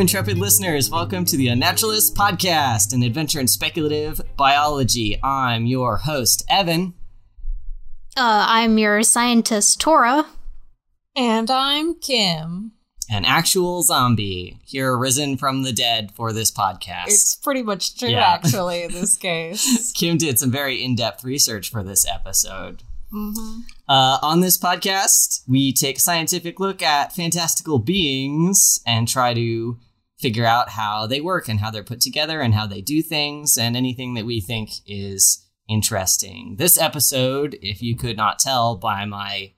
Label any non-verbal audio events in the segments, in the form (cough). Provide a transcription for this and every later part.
Hello, intrepid listeners. Welcome to the Unnaturalist Podcast, an adventure in speculative biology. I'm your host, Evan. Uh, I'm your scientist, Tora. And I'm Kim. An actual zombie here risen from the dead for this podcast. It's pretty much true, Yeah. actually, in this (laughs) case. Kim did some very in depth research for this episode. hmm Uh, on this podcast, we take a scientific look at fantastical beings and try to figure out how they work and how they're put together and how they do things and anything that we think is interesting. This episode, if you could not tell by my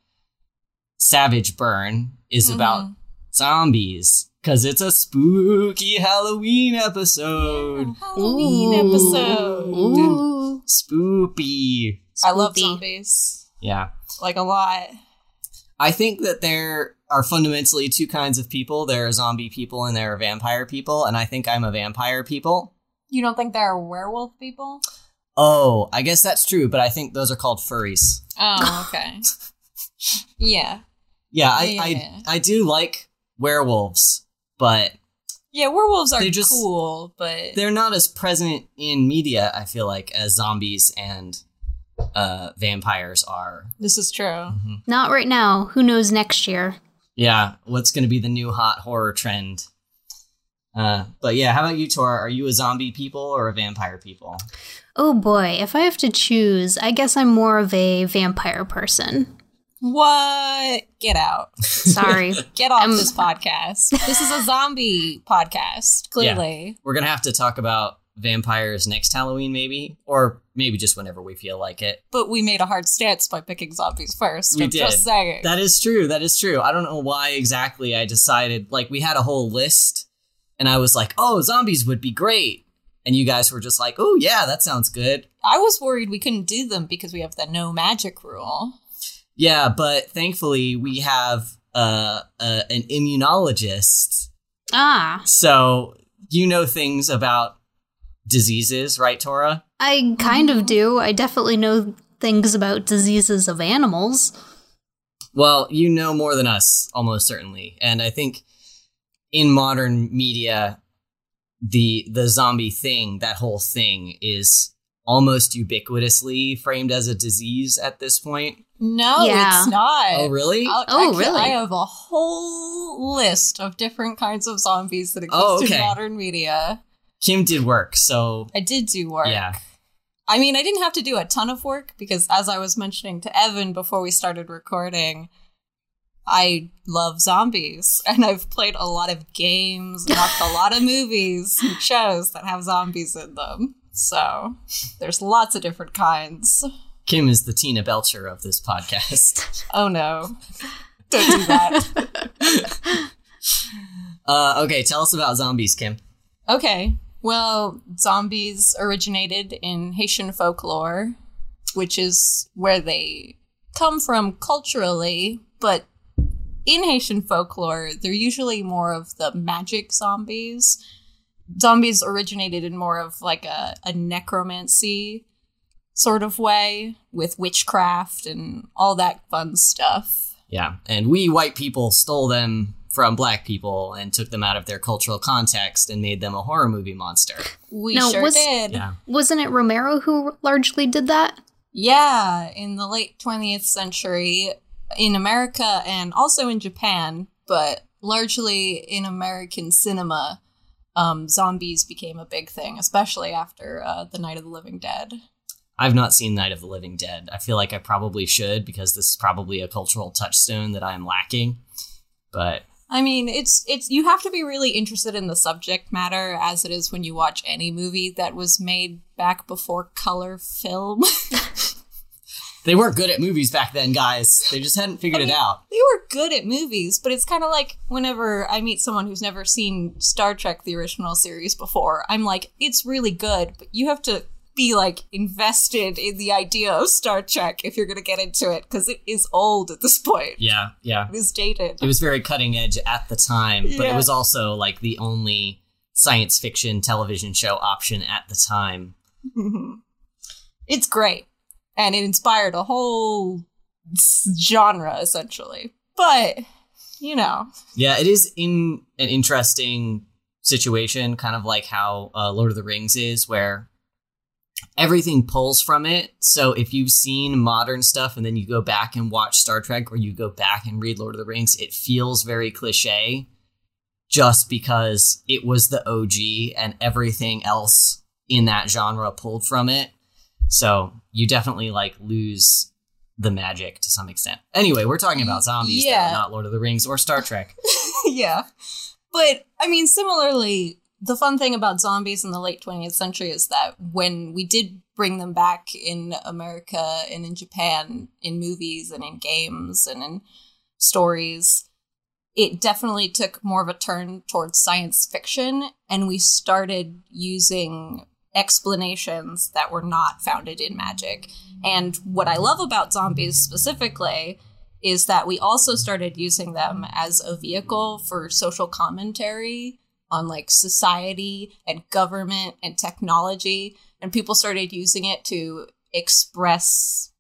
savage burn, is mm-hmm. about zombies because it's a spooky Halloween episode. Halloween Ooh. episode. Ooh. Spoopy. I love zombies. Yeah. Like a lot. I think that there are fundamentally two kinds of people. There are zombie people and there are vampire people, and I think I'm a vampire people. You don't think there are werewolf people? Oh, I guess that's true, but I think those are called furries. Oh, (laughs) okay. yeah. Yeah, I Yeah. I, I do like werewolves, but Yeah, werewolves are They just- cool, but they're not as present in media, I feel like, as zombies and uh, vampires are. this is true. Not right now. Who knows next year? Yeah, what's going to be the new hot horror trend? Uh, but yeah, how about you, Tora? Are you a zombie people or a vampire people? Oh boy, if I have to choose, I guess I'm more of a vampire person. What? Get out. Sorry. (laughs) Get off I'm- this podcast. This is a zombie podcast, clearly. We're gonna have to talk about vampires next Halloween, maybe, or maybe just whenever we feel like it. But we made a hard stance by picking zombies first. We I'm did. just saying. That is true. That is true. I don't know why exactly I decided. Like, we had a whole list, and I was like, "Oh, zombies would be great," and you guys were just like, "Oh, yeah, that sounds good." I was worried we couldn't do them because we have the no magic rule. Yeah, but thankfully we have uh, uh an immunologist, ah, so you know things about diseases, right, Tora? I kind of do. I definitely know things about diseases of animals. Well, you know more than us, almost certainly. And I think in modern media, the the zombie thing, that whole thing, is almost ubiquitously framed as a disease at this point. No, Yeah. it's not. Oh, really? I'll- Oh, actually, really? I have a whole list of different kinds of zombies that oh, exist Oh, okay. in modern media. Kim did work, so I did do work. yeah. I mean, I didn't have to do a ton of work because, as I was mentioning to Evan before we started recording, I love zombies (laughs) and I've played a lot of games, watched a lot of (laughs) movies and shows that have zombies in them. So there's lots of different kinds. Kim is the Tina Belcher of this podcast. (laughs) Oh no. Don't do that. uh, okay, tell us about zombies, Kim. Okay. Well, zombies originated in Haitian folklore, which is where they come from culturally, but in Haitian folklore, they're usually more of the magic zombies. Zombies originated in more of like a, a necromancy sort of way with witchcraft and all that fun stuff. Yeah, and we white people stole them from black people and took them out of their cultural context and made them a horror movie monster. We No, sure was- did. Yeah. Wasn't it Romero who largely did that? Yeah, in the late 20th century in America and also in Japan, but largely in American cinema, um, zombies became a big thing, especially after uh, The Night of the Living Dead. I've not seen Night of the Living Dead. I feel like I probably should because this is probably a cultural touchstone that I'm lacking. But I mean, it's it's you have to be really interested in the subject matter as it is when you watch any movie that was made back before color film. (laughs) they weren't good at movies back then, guys. They just hadn't figured I it out. They were good at movies, but it's kind of like whenever I meet someone who's never seen Star Trek the original series before, I'm like, it's really good, but you have to be like invested in the idea of Star Trek if you're going to get into it because it is old at this point. Yeah, yeah. It is dated. It was very cutting edge at the time, but it was also like the only science fiction television show option at the time. (laughs) It's great. And it inspired a whole genre, essentially. But you know. Yeah, it is in an interesting situation, kind of like how uh, Lord of the Rings is, where everything pulls from it. So if you've seen modern stuff and then you go back and watch Star Trek or you go back and read Lord of the Rings, it feels very cliche just because it was the OG and everything else in that genre pulled from it. So you definitely like lose the magic to some extent. Anyway, we're talking about zombies, Yeah. though, not Lord of the Rings or Star Trek. (laughs) yeah. But I mean, similarly, the fun thing about zombies in the late 20th century is that when we did bring them back in America and in Japan in movies and in games and in stories, it definitely took more of a turn towards science fiction and we started using explanations that were not founded in magic. And what I love about zombies specifically is that we also started using them as a vehicle for social commentary on like society and government and technology and people started using it to express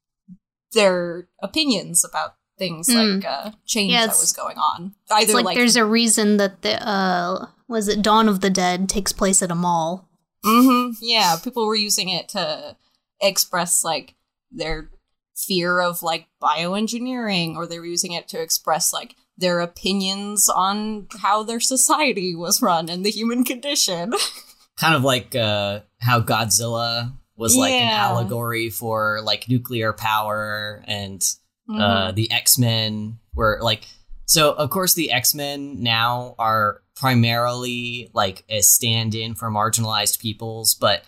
their opinions about things Mm. like uh, change Yeah, that was going on It's either like, like, there's a reason that the uh was it Dawn of the Dead takes place at a mall. hmm yeah people were using it to express like their fear of like bioengineering or they were using it to express like their opinions on how their society was run and the human condition (laughs) kind of like uh, how Godzilla was like an allegory for like nuclear power and Mm-hmm. uh, the X Men were like. So of course the X Men now are primarily like a stand-in for marginalized peoples, but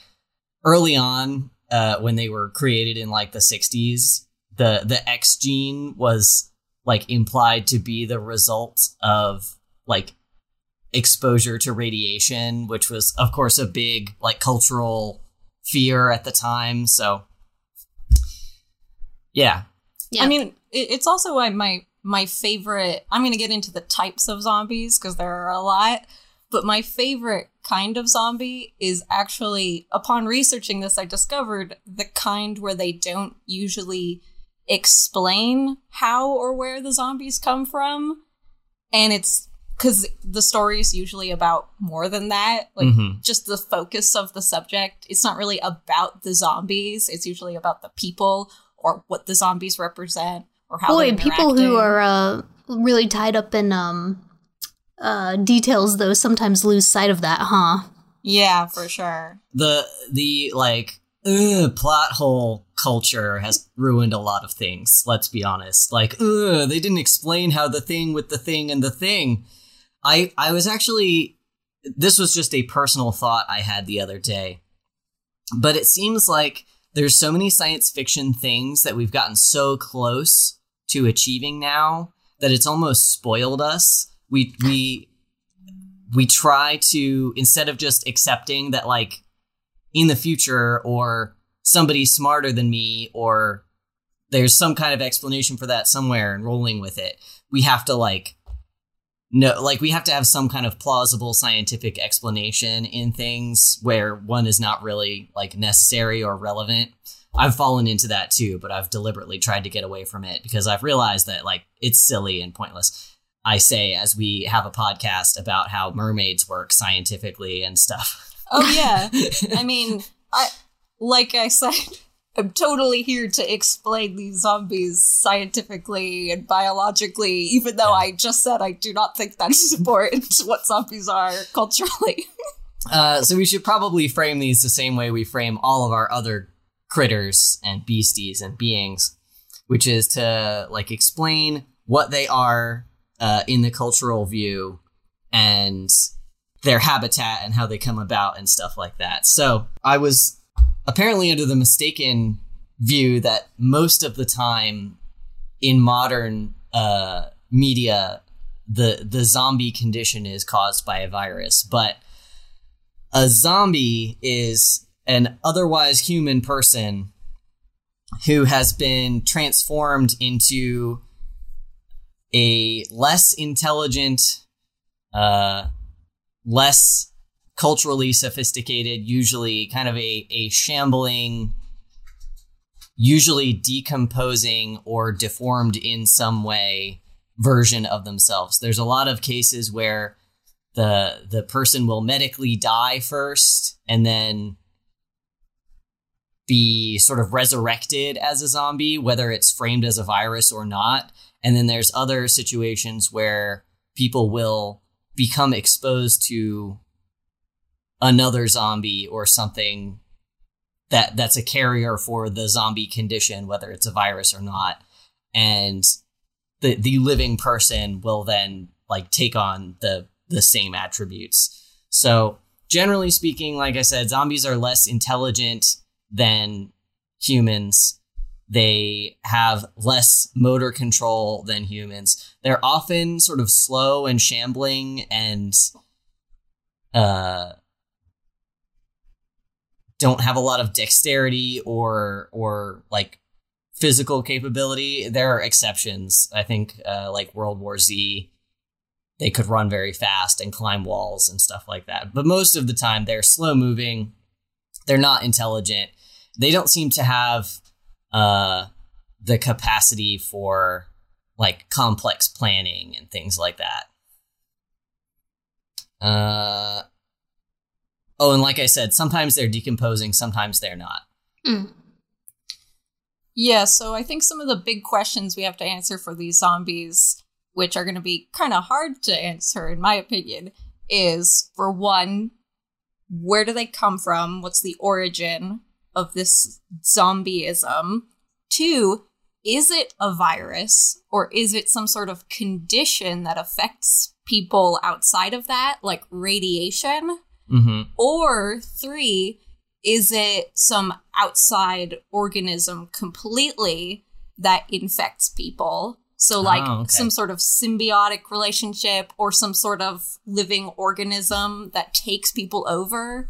early on, uh, when they were created in like the '60s, the the X gene was like implied to be the result of like exposure to radiation, which was, of course, a big like cultural fear at the time. So, yeah, Yeah. I mean, it's also why my my favorite. I'm going to get into the types of zombies because there are a lot, but my favorite kind of zombie is actually, upon researching this, I discovered the kind where they don't usually explain how or where the zombies come from, and it's because the story is usually about more than that, like Mhm. just the focus of the subject. It's not really about the zombies. It's usually about the people or what the zombies represent or how Boy, they're people who are uh, really tied up in um uh details though sometimes lose sight of that, huh? yeah for sure the the like ugh, plot hole culture has ruined a lot of things. Let's be honest. Like, ugh, they didn't explain how the thing with the thing and the thing. I I was actually this was just a personal thought I had the other day. But it seems like there's so many science fiction things that we've gotten so close to achieving now that it's almost spoiled us. We we we try to instead of just accepting that like in the future or somebody smarter than me or there's some kind of explanation for that somewhere and rolling with it. We have to like no like we have to have some kind of plausible scientific explanation in things where one is not really like necessary or relevant. I've fallen into that too but i've deliberately tried to get away from it because i've realized that like it's silly and pointless. I say as we have a podcast about how mermaids work scientifically and stuff (laughs) oh yeah. I (laughs) mean i like i said (laughs) i'm totally here to explain these zombies scientifically and biologically even though i just said i do not think that's (laughs) important what zombies are culturally. Uh, so we should probably frame these the same way we frame all of our other critters and beasties and beings, which is to like explain what they are uh, in the cultural view and their habitat and how they come about and stuff like that. So I was apparently under the mistaken view that most of the time in modern uh, media, the the zombie condition is caused by a virus, but a zombie is an otherwise human person who has been transformed into a less intelligent, uh, less culturally sophisticated, usually kind of a, a shambling, usually decomposing or deformed in some way version of themselves. There's a lot of cases where the the person will medically die first and then be sort of resurrected as a zombie, whether it's framed as a virus or not. And then there's other situations where people will become exposed to another zombie or something that that's a carrier for the zombie condition, whether it's a virus or not. And the the living person will then like take on the the same attributes. So generally speaking, like I said, zombies are less intelligent than humans. They have less motor control than humans. They're often sort of slow and shambling and uh don't have a lot of dexterity or or like physical capability. There are exceptions. I think uh, like World War Z, they could run very fast and climb walls and stuff like that. But most of the time, they're slow moving. They're not intelligent. They don't seem to have uh, the capacity for like complex planning and things like that. Uh, oh, and like I said, sometimes they're decomposing, sometimes they're not. Mm. Yeah, so I think some of the big questions we have to answer for these zombies, which are going to be kind of hard to answer, in my opinion, is for one, where do they come from? What's the origin of this zombieism? Two, is it a virus or is it some sort of condition that affects people outside of that, like radiation? Mm-hmm. Or three, is it some outside organism completely that infects people? So, like Oh, okay. some sort of symbiotic relationship or some sort of living organism that takes people over?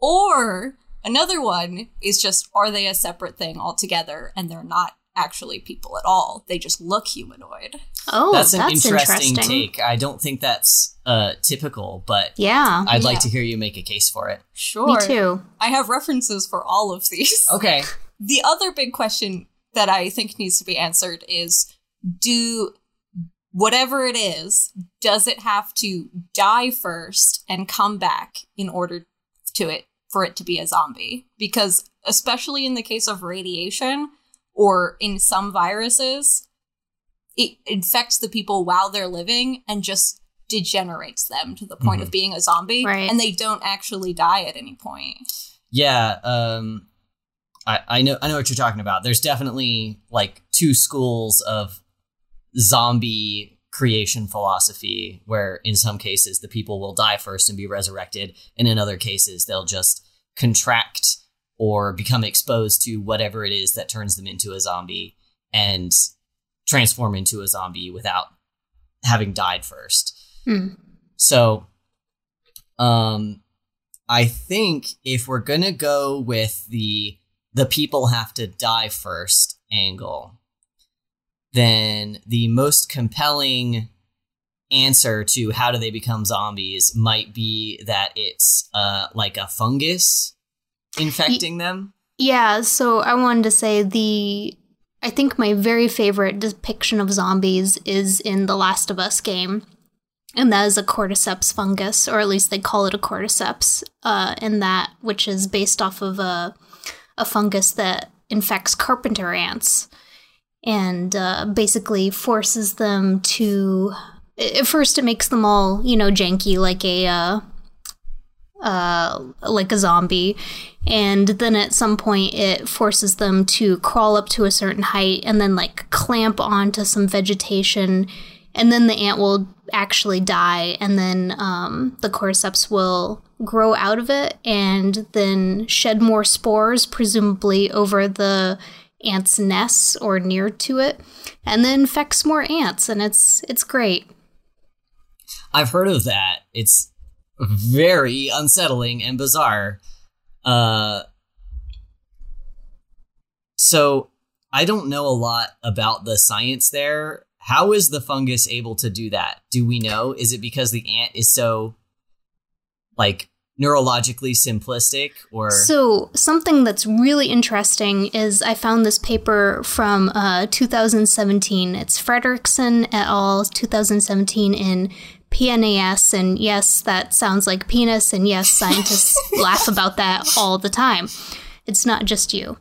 Or another one is just are they a separate thing altogether and they're not actually people at all? They just look humanoid. Oh, that's that's, an interesting, interesting. take. I don't think that's uh, typical, but Yeah, I'd like to hear you make a case for it. Sure. me too. I have references for all of these. (laughs) Okay. the other big question that I think needs to be answered is do whatever it is, does it have to die first and come back in order to it for it to be a zombie? Because especially in the case of radiation or in some viruses, it infects the people while they're living and just degenerates them to the point of being a zombie Right. and they don't actually die at any point. Yeah, um, I, I know I know what you're talking about. There's definitely like two schools of zombie creation philosophy, where in some cases the people will die first and be resurrected, and in other cases they'll just contract or become exposed to whatever it is that turns them into a zombie and transform into a zombie without having died first. Hmm. So, um, I think if we're gonna go with the the people have to die first angle, then the most compelling answer to how do they become zombies might be that it's uh like a fungus infecting them. Yeah, so I wanted to say the I think my very favorite depiction of zombies is in the Last of Us game. And that is a cordyceps fungus, or at least they call it a cordyceps, uh, in that which is based off of a a fungus that infects carpenter ants and uh, basically forces them to. At first, it makes them all you know janky, like a uh, uh, like a zombie, and then at some point it forces them to crawl up to a certain height and then like clamp onto some vegetation, and then the ant will actually die, and then um, the cordyceps will grow out of it and then shed more spores, presumably over the ant's nests or near to it, and then infects more ants, and it's it's great. I've heard of that. It's very unsettling and bizarre. Uh, so I don't know a lot about the science there. How is the fungus able to do that? Do we know? Is it because the ant is so like neurologically simplistic or So, something that's really interesting is I found this paper from uh, 2017. It's Fredericksen et al. 2017 in PNAS. And yes, that sounds like penis. And yes, scientists (laughs) laugh about that all the time. It's not just you.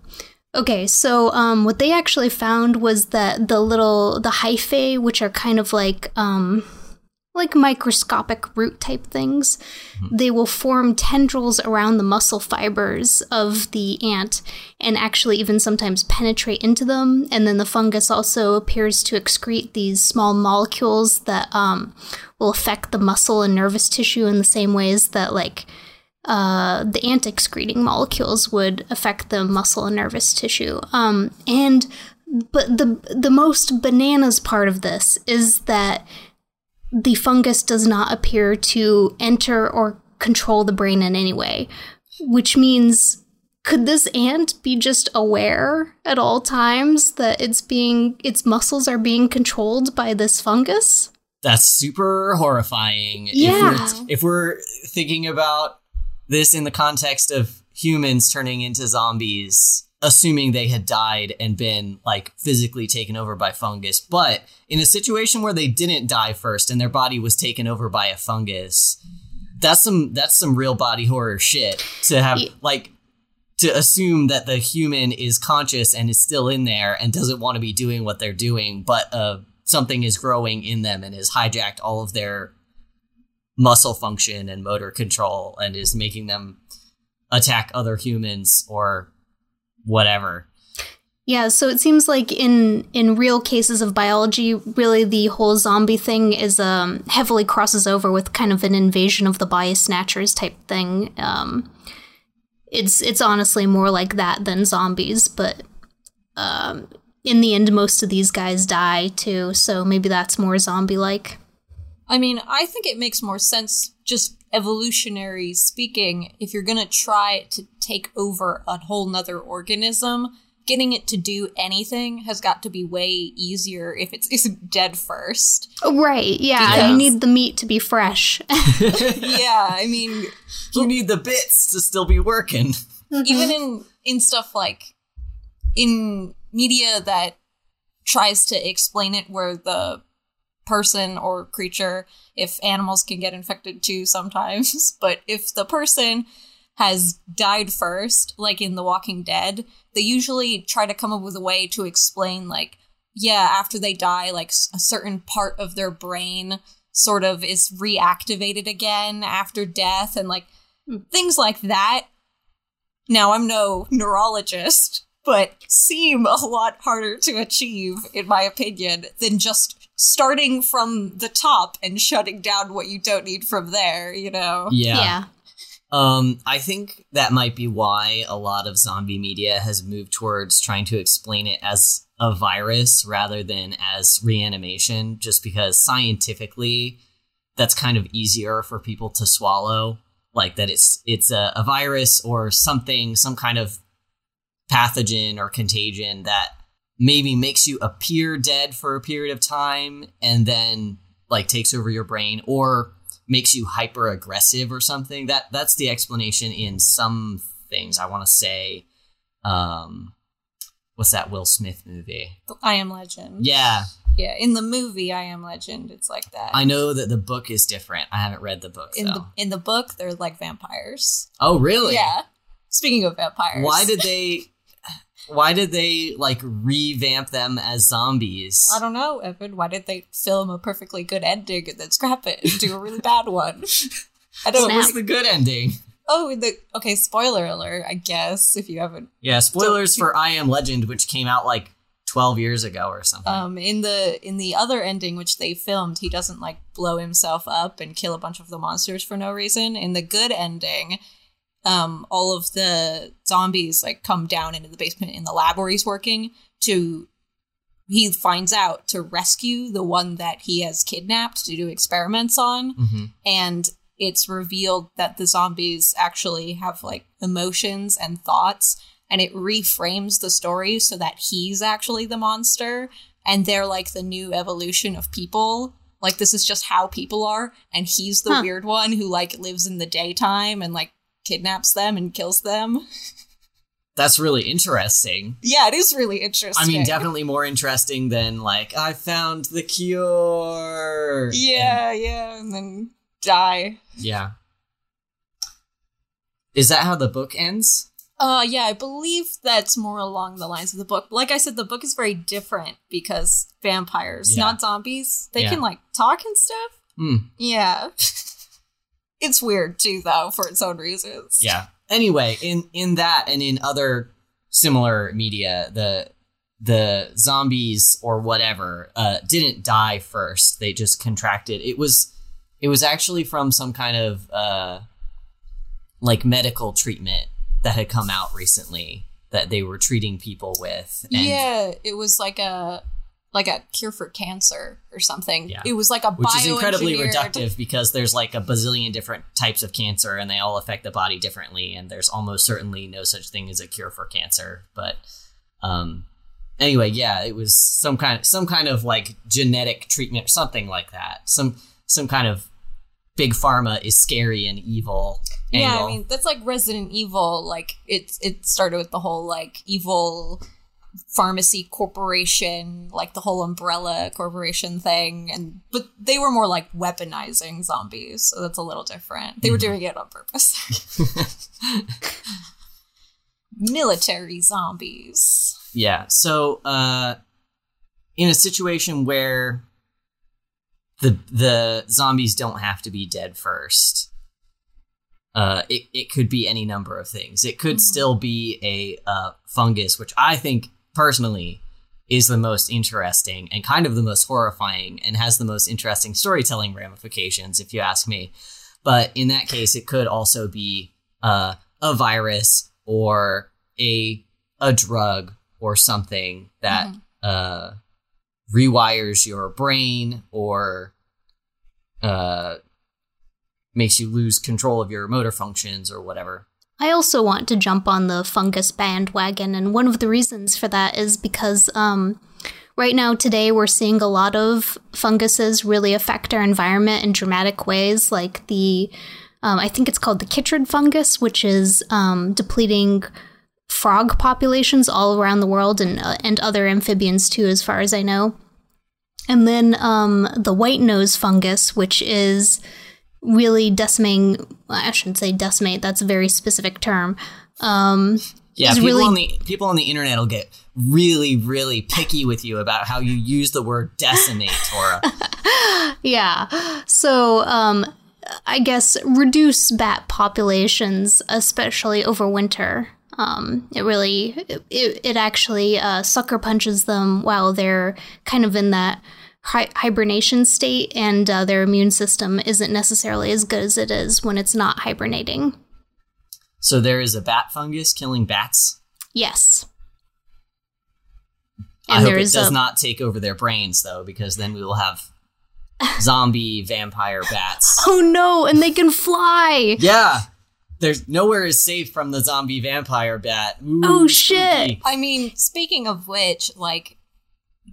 Okay, so um, what they actually found was that the little the hyphae, which are kind of like um, like microscopic root type things, they will form tendrils around the muscle fibers of the ant and actually even sometimes penetrate into them. And then the fungus also appears to excrete these small molecules that um, will affect the muscle and nervous tissue in the same ways that like uh, the ant excreting molecules would affect the muscle and nervous tissue. Um, and but the the most bananas part of this is that the fungus does not appear to enter or control the brain in any way, which means could this ant be just aware at all times that it's being its muscles are being controlled by this fungus? That's super horrifying. Yeah. If we're, if we're thinking about this in the context of humans turning into zombies, assuming they had died and been like physically taken over by fungus, but in a situation where they didn't die first and their body was taken over by a fungus, that's some that's some real body horror shit to have Ye- like to assume that the human is conscious and is still in there and doesn't want to be doing what they're doing, but uh, something is growing in them and has hijacked all of their muscle function and motor control and is making them attack other humans or whatever. Yeah, so it seems like in in real cases of biology, really the whole zombie thing is um, heavily crosses over with kind of an invasion of the body snatchers type thing. Um, it's it's honestly more like that than zombies, but um, in the end, most of these guys die too. So maybe that's more zombie like. I mean, I think it makes more sense, just evolutionary speaking, if you're gonna try to take over a whole nother organism, getting it to do anything has got to be way easier if it's (laughs) isn't dead first. Right? Yeah, Because- you need the meat to be fresh. (laughs) yeah, I mean, You need the bits to still be working. even in in stuff like in media that tries to explain it where the person or creature if animals can get infected too sometimes (laughs) but if the person has died first like in the walking dead they usually try to come up with a way to explain like yeah after they die like a certain part of their brain sort of is reactivated again after death and like hmm. things like that. Now, I'm no (laughs) neurologist, but seem a lot harder to achieve, in my opinion, than just starting from the top and shutting down what you don't need from there, you know? Yeah. Um, I think that might be why a lot of zombie media has moved towards trying to explain it as a virus rather than as reanimation, just because scientifically that's kind of easier for people to swallow. Like that it's it's a, a virus or something, some kind of pathogen or contagion that maybe makes you appear dead for a period of time and then like takes over your brain or makes you hyper aggressive or something. That that's the explanation in some things. I want to say, um, what's that Will Smith movie? I Am Legend. Yeah, Yeah, in the movie I Am Legend, it's like that. I know that the book is different. I haven't read the book in though. the in the book, they're like vampires. oh, really? Yeah. Speaking of vampires. Why did they? (laughs) Why did they like revamp them as zombies? I don't know, Evan. Why did they film a perfectly good ending and then scrap it and do a really bad one? I don't was the good ending? Oh, the okay. Spoiler alert. I guess if you haven't. Yeah, spoilers for I Am Legend, which came out like twelve years ago or something. Um, in the in the other ending, which they filmed, he doesn't like blow himself up and kill a bunch of the monsters for no reason. In the good ending, um, all of the zombies like come down into the basement in the lab where he's working to. He finds out to rescue the one that he has kidnapped to do experiments on. Mhm. and it's revealed that the zombies actually have like emotions and thoughts and it reframes the story so that he's actually the monster and they're like the new evolution of people Like this is just how people are, and he's the Huh. weird one who like lives in the daytime and like kidnaps them and kills them. That's really interesting. Yeah, it is really interesting. I mean, definitely more interesting than like I found the cure. Yeah, yeah, and then die. Yeah. Is that how the book ends? Uh, yeah, I believe that's more along the lines of the book. Like I said, the book is very different because vampires, Yeah. not zombies, they Yeah. can like talk and stuff. Hmm. Yeah. (laughs) it's weird too, though, for its own reasons. Yeah. Anyway, in in that and in other similar media, the the zombies or whatever uh, didn't die first. They just contracted. It was it was actually from some kind of uh, like medical treatment that had come out recently that they were treating people with. And yeah, it was like a like a cure for cancer or something. Yeah. It was like a which is incredibly reductive because there's like a bazillion different types of cancer and they all affect the body differently and there's almost certainly no such thing as a cure for cancer but um anyway yeah it was some kind of, some kind of like genetic treatment or something like that some some kind of big pharma is scary and evil Yeah. I mean that's like Resident Evil. Like it it started with the whole like evil pharmacy corporation, like the whole umbrella corporation thing, and but they were more like weaponizing zombies, so that's a little different. They were doing it on purpose. (laughs) Military zombies. Yeah. So, uh, in a situation where the the zombies don't have to be dead first, uh, it it could be any number of things. It could still be a uh, fungus, which I think personally is the most interesting and kind of the most horrifying and has the most interesting storytelling ramifications, if you ask me. But in that case, it could also be uh, a virus or a a drug or something that uh, rewires your brain or uh, makes you lose control of your motor functions or whatever. I also want to jump on the fungus bandwagon, and one of the reasons for that is because um, right now, today, we're seeing a lot of funguses really affect our environment in dramatic ways, like the, um, I think it's called the chytrid fungus, which is um, depleting frog populations all around the world and, uh, and other amphibians too, as far as I know. And then um, the white nose fungus, which is really decimating. well, I shouldn't say decimate. That's a very specific term. Um, Yeah, people really- on the people on the internet will get really, really picky with you about how you use the word decimate, Tora. (laughs) yeah. So um, I guess reduce bat populations, especially over winter. Um, it really, it, it actually uh, sucker punches them while they're kind of in that hi- hibernation state, and uh, their immune system isn't necessarily as good as it is when it's not hibernating. so there is a bat fungus killing bats. Yes. I hope it does a- not take over their brains though, because then we will have zombie (laughs) vampire bats. (laughs) Oh no, and they can fly. Yeah. There's nowhere is safe from the zombie vampire bat. Ooh, Oh, shit. spooky. I mean, speaking of which, like,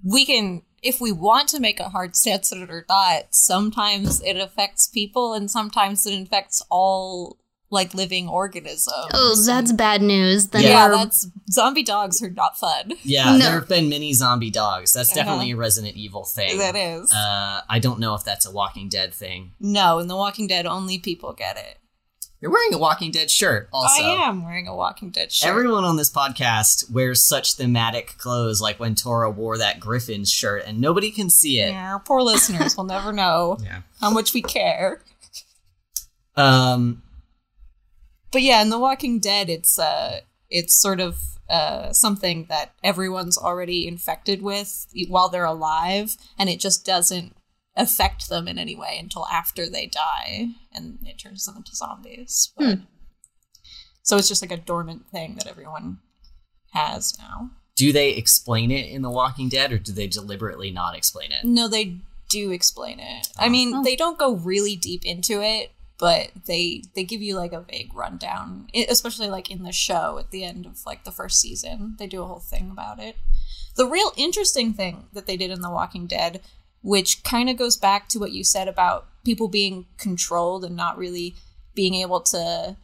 we can, if we want to make a hard stance on it or not, sometimes it affects people and sometimes it infects all, like, living organisms. Oh, that's bad news. Then yeah, we're- that's zombie dogs are not fun. Yeah, No. there have been many zombie dogs. That's definitely Uh-huh. a Resident Evil thing. That is. Uh, I don't know if that's a Walking Dead thing. no, in The Walking Dead, only people get it. You're wearing a Walking Dead shirt, also. I am wearing a Walking Dead shirt. Everyone on this podcast wears such thematic clothes, like when Tora wore that Griffin's shirt, and nobody can see it. yeah, poor listeners will never know (laughs) Yeah. how much we care. Um. But yeah, in The Walking Dead, it's uh, it's sort of uh, something that everyone's already infected with while they're alive, and it just doesn't affect them in any way until after they die, and it turns them into zombies. But, hmm. So it's just like a dormant thing that everyone has now. Do they explain it in The Walking Dead, or do they deliberately not explain it? No, they do explain it. I oh. mean, Oh. they don't go really deep into it, but they they give you like a vague rundown, I- especially like in the show at the end of like the first season. They do a whole thing about it. The real interesting thing that they did in The Walking Dead which kind of goes back to what you said about people being controlled and not really being able to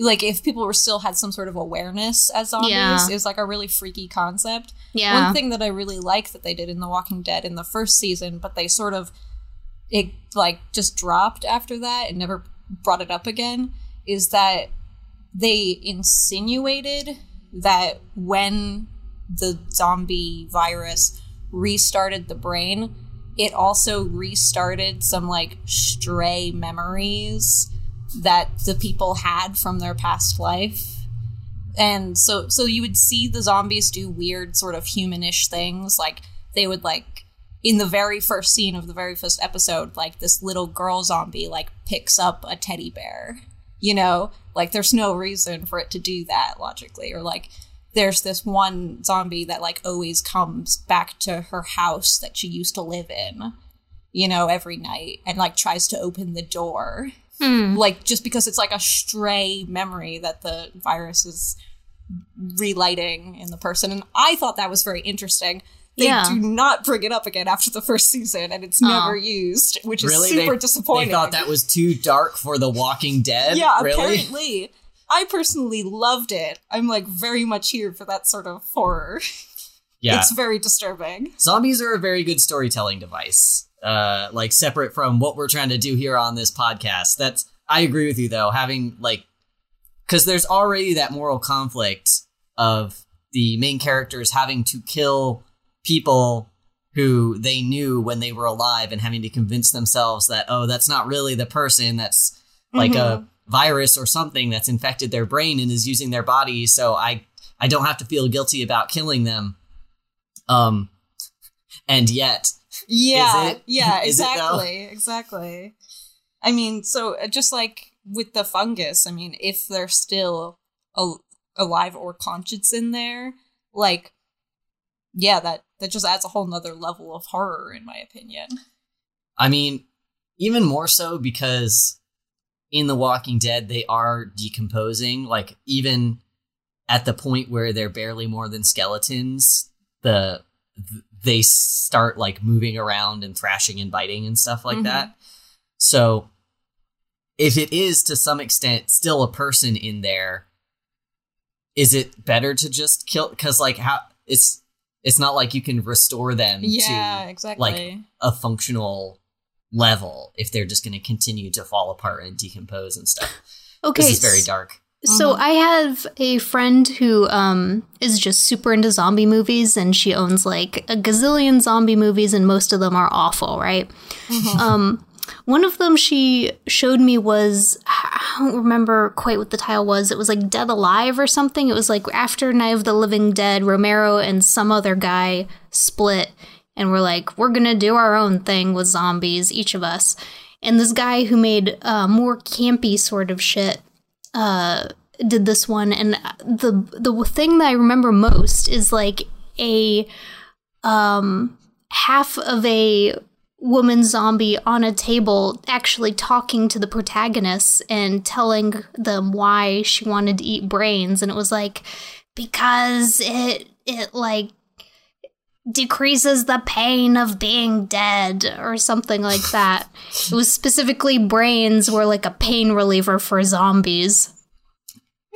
like if people were still had some sort of awareness as zombies Yeah. it was like a really freaky concept Yeah. one thing that i really like that they did in the walking dead in the first season but they sort of it like just dropped after that and never brought it up again is that they insinuated that when the zombie virus restarted the brain it also restarted some like stray memories that the people had from their past life. And so so you would see the zombies do weird sort of humanish things like they would like in the very first scene of the very first episode like this little girl zombie like picks up a teddy bear you know? Like there's no reason for it to do that logically or like there's this one zombie that like always comes back to her house that she used to live in you know every night and like tries to open the door Hmm. like just because it's like a stray memory that the virus is relighting in the person and i thought that was very interesting they Yeah. do not bring it up again after the first season and it's never used which is really? super they, disappointing They thought that was too dark for The Walking Dead. yeah really. apparently i personally loved it i'm like very much here for that sort of horror (laughs) Yeah, it's very disturbing zombies are a very good storytelling device. Uh, like separate from what we're trying to do here on this podcast. That's I agree with you though. Having like, because there's already that moral conflict of the main characters having to kill people who they knew when they were alive and having to convince themselves that oh that's not really the person that's like a virus or something that's infected their brain and is using their body so i i don't have to feel guilty about killing them um and yet Yeah, (laughs) Is it? yeah, exactly, exactly. I mean, so uh, just like with the fungus, I mean, if they're still al- alive or conscious in there, like, yeah, that that just adds a whole nother level of horror, in my opinion. I mean, even more so because in The Walking Dead, they are decomposing. Like, even at the point where they're barely more than skeletons, the th- they start like moving around and thrashing and biting and stuff like Mhm. that. So, if it is to some extent still a person in there, is it better to just kill? Because like how it's it's not like you can restore them Yeah, to exactly. a functional level if they're just going to continue to fall apart and decompose and stuff. Okay. This is very dark. So Mhm. I have a friend who um is just super into zombie movies and she owns like a gazillion zombie movies and most of them are awful, right? Mhm. Um one of them she showed me was I don't remember quite what the title was. It was like Dead Alive or something. It was like after Night of the Living Dead, Romero and some other guy split and we're like, we're gonna do our own thing with zombies, each of us. And this guy who made uh, more campy sort of shit uh, did this one, and the the thing that I remember most is like a um half of a woman zombie on a table actually talking to the protagonists and telling them why she wanted to eat brains and it was like because it it like decreases the pain of being dead or something like (laughs) that. it was specifically brains were like a pain reliever for zombies.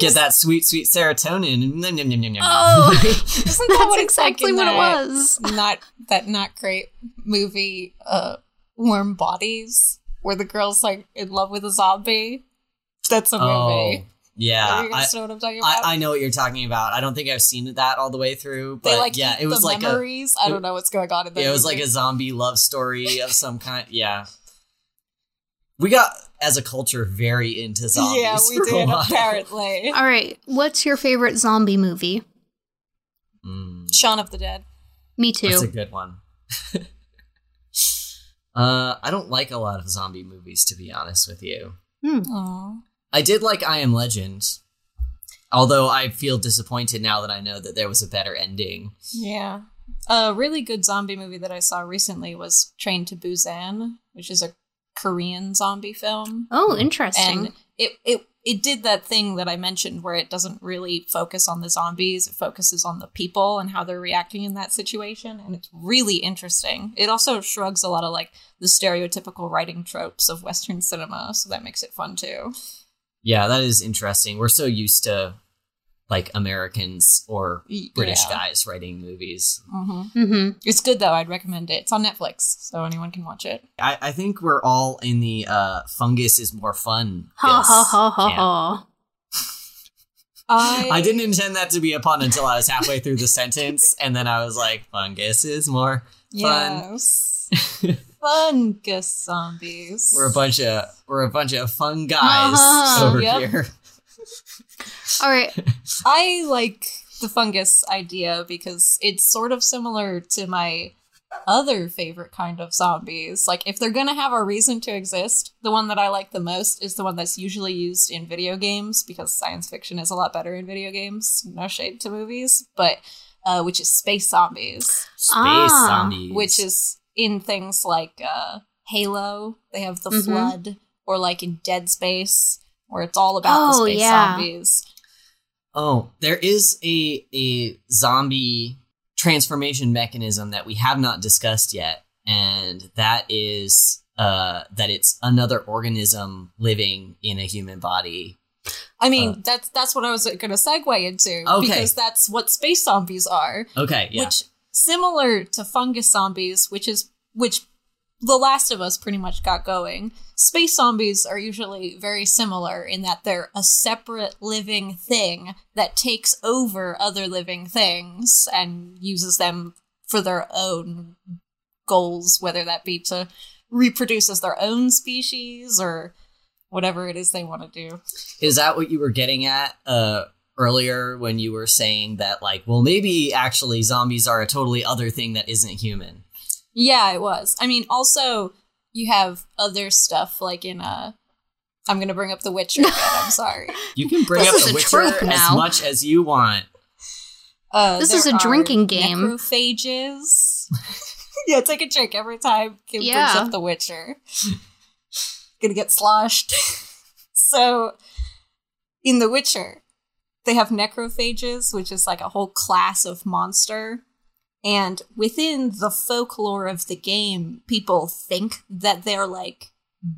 Get that sweet, sweet serotonin. Nom, nom, nom, nom, nom. Oh, (laughs) Isn't that that's what exactly in what it was. not that not great movie, uh, Warm Bodies, where the girl's like in love with a zombie. That's a movie. oh, yeah. you I, know what I'm talking about? I, I know what you're talking about. I don't think I've seen that all the way through, but they like yeah, it was the like memories. I don't know what's going on in a that. yeah, it was like a zombie love story of some (laughs) kind. Yeah, we got as a culture very into zombies. yeah, we for a did while. apparently. (laughs) All right, what's your favorite zombie movie? Mm, Shaun of the Dead. Me too. that's a good one. (laughs) uh, I don't like a lot of zombie movies, to be honest with you. Aw. I did like I Am Legend, although I feel disappointed now that I know that there was a better ending. Yeah. A really good zombie movie that I saw recently was Train to Busan, which is a Korean zombie film. oh, interesting. And it, it it did that thing that I mentioned where it doesn't really focus on the zombies, it focuses on the people and how they're reacting in that situation. And it's really interesting. It also shrugs a lot of like the stereotypical writing tropes of Western cinema, so that makes it fun too. Yeah, that is interesting. We're so used to like Americans or British yeah. guys writing movies. hmm Mm-hmm. It's good though. I'd recommend it. It's on Netflix, so anyone can watch it. I, I think we're all in the uh, fungus is more fun. Ha ha ha ha ha. I I didn't intend that to be a pun until I was halfway through the sentence, and then I was like, fungus is more fun. Yes. (laughs) Fungus zombies. We're a bunch of we're a bunch of fun guys Uh-huh. over Yep. here. All right. (laughs) I like the fungus idea because it's sort of similar to my other favorite kind of zombies. Like, if they're gonna have a reason to exist, the one that I like the most is the one that's usually used in video games because science fiction is a lot better in video games. No shade to movies, but uh, which is space zombies, Space Ah. zombies. which is in things like uh, Halo. They have the Mhm. flood, or like in Dead Space, where it's all about Oh, the space yeah. zombies. Oh, there is a a zombie transformation mechanism that we have not discussed yet, and that is uh that it's another organism living in a human body. I mean, Uh, that's that's what I was going to segue into Okay. because that's what space zombies are, Okay, yeah. which similar to fungus zombies, which is which The Last of Us pretty much got going. Space zombies are usually very similar in that they're a separate living thing that takes over other living things and uses them for their own goals, whether that be to reproduce as their own species or whatever it is they want to do. Is that what you were getting at uh earlier when you were saying that like, well maybe actually zombies are a totally other thing that isn't human? Yeah, it was. I mean, also you have other stuff like in uh I'm gonna bring up The Witcher again. I'm (laughs) sorry. You can bring up the Witcher as now. much as you want. Uh, This is a drinking game. Necrophages. (laughs) yeah, take a drink every time Kim brings up The Witcher. Gonna get sloshed. (laughs) so, in The Witcher, they have necrophages, which is like a whole class of monster. And within the folklore of the game, people think that they're like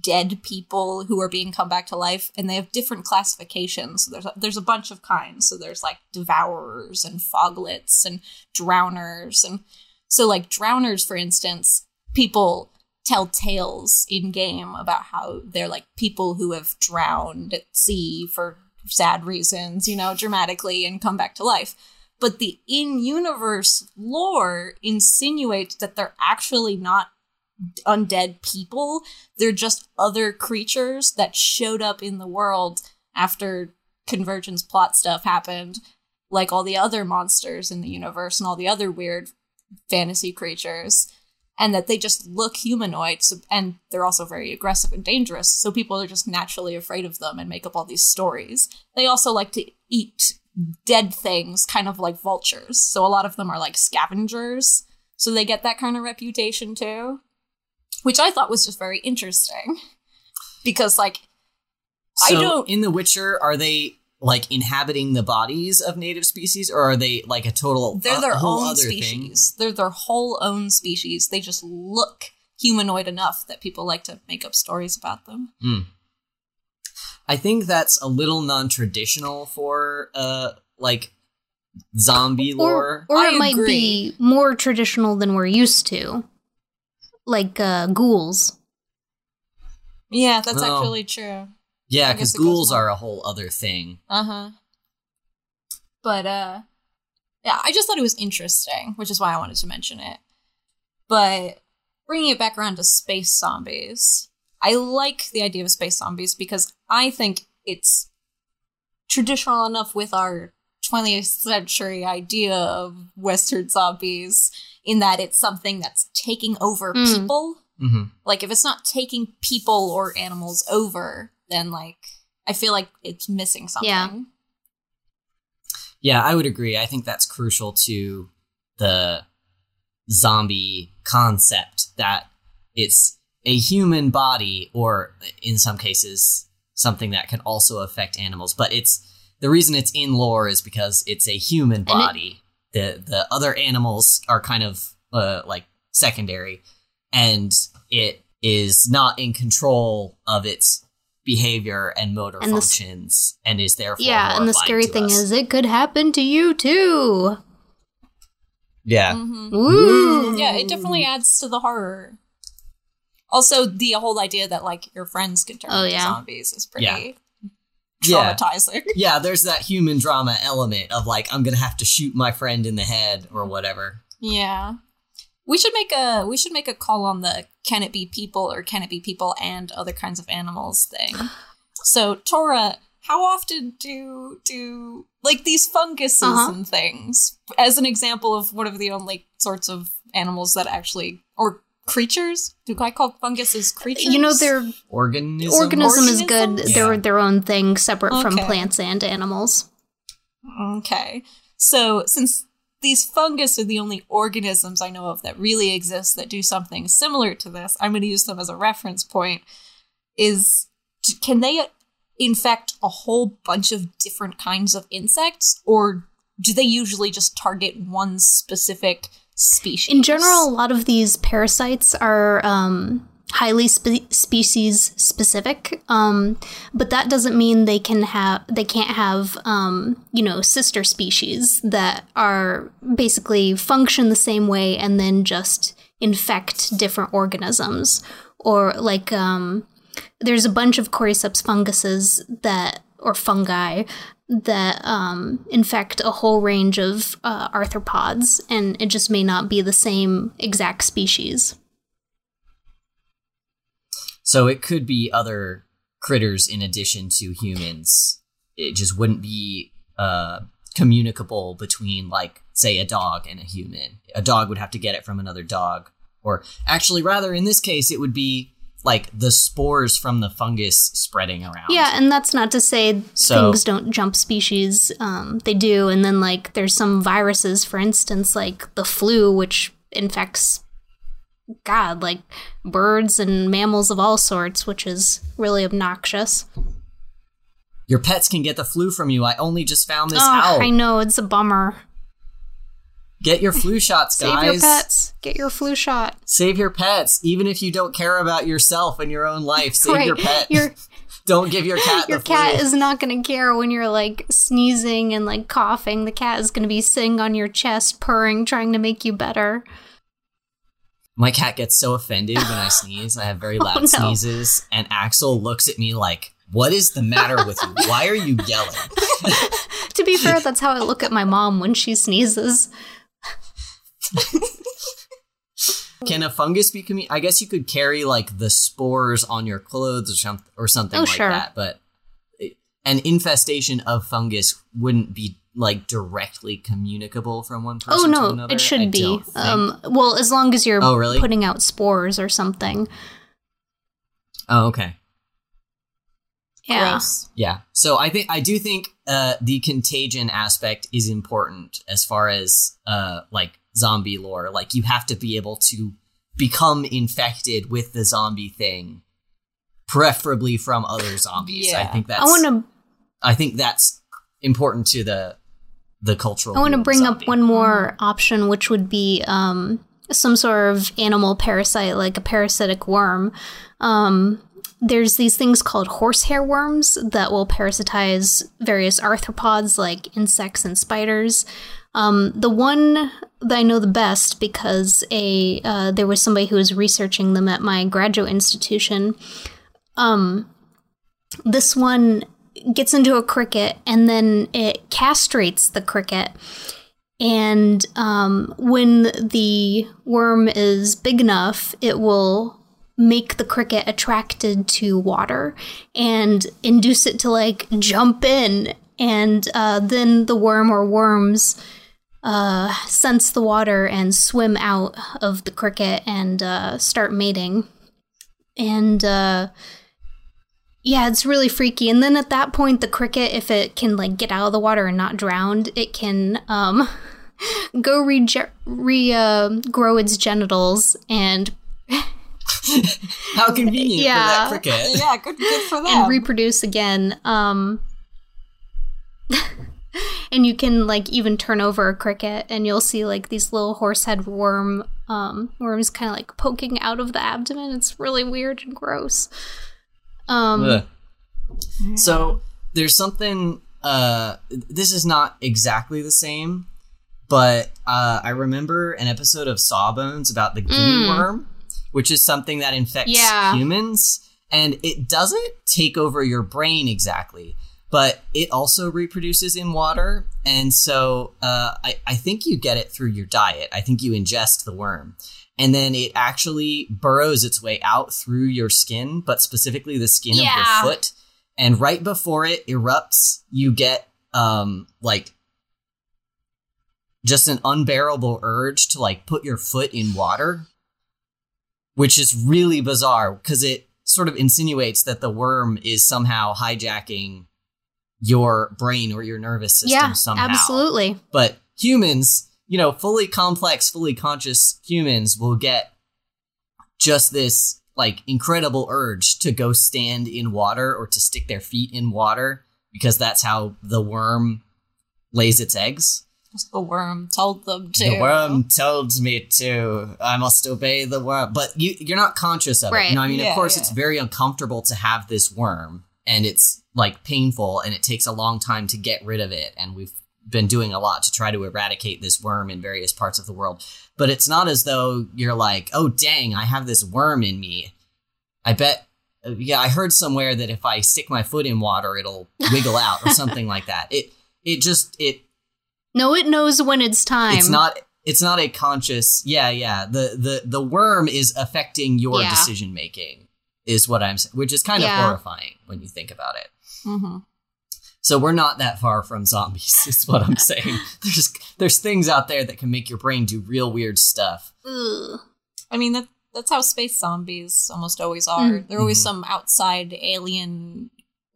dead people who are being come back to life, and they have different classifications. So there's a, there's a bunch of kinds. So there's like devourers and foglets and drowners, and so like drowners, for instance, people tell tales in game about how they're like people who have drowned at sea for sad reasons, you know, dramatically, and come back to life. But the in-universe lore insinuates that they're actually not undead people. They're just other creatures that showed up in the world after convergence plot stuff happened like all the other monsters in the universe and all the other weird fantasy creatures and that they just look humanoid so, and they're also very aggressive and dangerous so people are just naturally afraid of them and make up all these stories they also like to eat dead things, kind of like vultures. So a lot of them are like scavengers. So they get that kind of reputation too, which I thought was just very interesting. (laughs) Because, like, I don't- in The Witcher, are they like inhabiting the bodies of native species, or are they like a total? they're their a whole own other species. They're their whole own species. They just look humanoid enough that people like to make up stories about them. Thing? I think that's a little non-traditional for uh like zombie lore. Or, or I it might be more traditional than we're used to. Like uh, ghouls. Yeah, that's Oh. actually true. Yeah, because guess it goes ghouls are a whole other thing. Uh huh. But uh, yeah, I just thought it was interesting, which is why I wanted to mention it. But bringing it back around to space zombies, I like the idea of space zombies because I think it's traditional enough with our 20th century idea of Western zombies in that it's something that's taking over Mm. people. hmm Like, if it's not taking people or animals over, then, like, I feel like it's missing something. Yeah. Yeah, I would agree. I think that's crucial to the zombie concept that it's a human body, or in some cases, something that can also affect animals. But it's the reason it's in lore is because it's a human body. the the other animals are kind of uh, like secondary, and it is not in control of its behavior and motor And the functions, and is therefore Yeah, and the scary thing us. is it could happen to you too. yeah, Mhm. Woo! Yeah, it definitely adds to the horror. Also, the whole idea that like your friends can turn Oh, into yeah. zombies is pretty Yeah. Yeah. traumatizing. (laughs) yeah. There's that human drama element of like I'm gonna have to shoot my friend in the head or whatever. Yeah. We should make a we should make a call on the can it be people or can it be people and other kinds of animals thing. (gasps) So Tora, how often do do like these funguses Uh-huh. and things as an example of one of the only sorts of animals that actually or creatures? Do I call funguses creatures? You know, their Organism. organism is good. Organisms? They're their own thing, separate from plants and animals. Okay. So, since these fungus are the only organisms I know of that really exist that do something similar to this, I'm going to use them as a reference point. Is can they infect a whole bunch of different kinds of insects, or do they usually just target one specific species? In general, a lot of these parasites are um, highly spe- species specific, um, but that doesn't mean they can have they can't have um, you know sister species that are basically function the same way and then just infect different organisms or like um, there's a bunch of cordyceps funguses that or fungi that um, infect a whole range of uh, arthropods, and it just may not be the same exact species. So it could be other critters in addition to humans. It just wouldn't be uh, communicable between, like, say, a dog and a human. A dog would have to get it from another dog. Or actually, rather, in this case, it would be like the spores from the fungus spreading around. Yeah, and that's not to say So- things don't jump species. Um, they do, and then like there's some viruses, for instance, like the flu, which infects, God, like birds and mammals of all sorts, which is really obnoxious. Your pets can get the flu from you. I only just found this Oh, out. I know it's a bummer. Get your flu shots, guys. (laughs) Save your pets. Get your flu shot. Save your pets, even if you don't care about yourself and your own life. Save (laughs) right. your pet. (laughs) Your don't give your cat your the cat flu. is not going to care when you're like sneezing and like coughing. The cat is going to be sitting on your chest, purring, trying to make you better. My cat gets so offended when I sneeze. I have very (laughs) oh, loud Oh, no. sneezes, and Axel looks at me like, "What is the matter with you? Why are you yelling?" (laughs) To be fair, that's how I look at my mom when she sneezes. Can a fungus be? Commu- I guess you could carry like the spores on your clothes or something, or something Oh, like sure. that. But an infestation of fungus wouldn't be like directly communicable from one person Oh to no, another. it should I be. Um, well, as long as you're Oh, really? putting out spores or something. oh, okay. Yeah. Gross. Yeah. So I think I do think uh, the contagion aspect is important as far as uh, like zombie lore. Like you have to be able to become infected with the zombie thing, preferably from other zombies. I think that's. I want to. I think that's important to the the cultural. I want to bring up one more option, which would be um, some sort of animal parasite, like a parasitic worm. Um, there's these things called horsehair worms that will parasitize various arthropods, like insects and spiders. Um, the one that I know the best because a uh, there was somebody who was researching them at my graduate institution. Um, this one gets into a cricket and then it castrates the cricket. And um, when the worm is big enough, it will make the cricket attracted to water and induce it to like jump in. And uh, then the worm or worms uh, sense the water and swim out of the cricket and uh, start mating. And uh, yeah, it's really freaky. And then at that point, the cricket, if it can like get out of the water and not drowned, it can um, (laughs) go re, re uh, grow its genitals and (laughs) How convenient Yeah. for that cricket. yeah, good, good for them. and reproduce again. Um, (laughs) and you can like even turn over a cricket, and you'll see like these little horsehead worm um, worms kind of like poking out of the abdomen. It's really weird and gross. Um, Ugh. So there's something. Uh, this is not exactly the same, but uh, I remember an episode of Sawbones about the guinea Mm. worm, which is something that infects Yeah. humans, and it doesn't take over your brain exactly, but it also reproduces in water, and so uh, I, I think you get it through your diet. I think you ingest the worm. And then it actually burrows its way out through your skin, but specifically the skin Yeah. of your foot. And right before it erupts, you get um like just an unbearable urge to like put your foot in water, which is really bizarre because it sort of insinuates that the worm is somehow hijacking your brain or your nervous system yeah, somehow. absolutely. But humans, you know, fully complex, fully conscious humans will get just this like incredible urge to go stand in water or to stick their feet in water because that's how the worm lays its eggs. the worm told them to. The worm told me to. I must obey the worm. But you, you're not conscious of it. Right. You know, I mean, Yeah, of course, yeah. it's very uncomfortable to have this worm, and it's like painful, and it takes a long time to get rid of it. And we've been doing a lot to try to eradicate this worm in various parts of the world. But it's not as though you're like, oh, dang, I have this worm in me. I bet. uh, Yeah, I heard somewhere that if I stick my foot in water, it'll (laughs) wiggle out or something like that. It it just it No, it knows when it's time. it's not it's not a conscious yeah yeah the the the worm is affecting your Yeah. decision making is what i'm saying which is kind Yeah. of horrifying when you think about it hmm so we're not that far from zombies (laughs) is what i'm (laughs) saying there's there's things out there that can make your brain do real weird stuff Ugh. I mean that that's how space zombies almost always are. Mm. They're always Mhm. some outside alien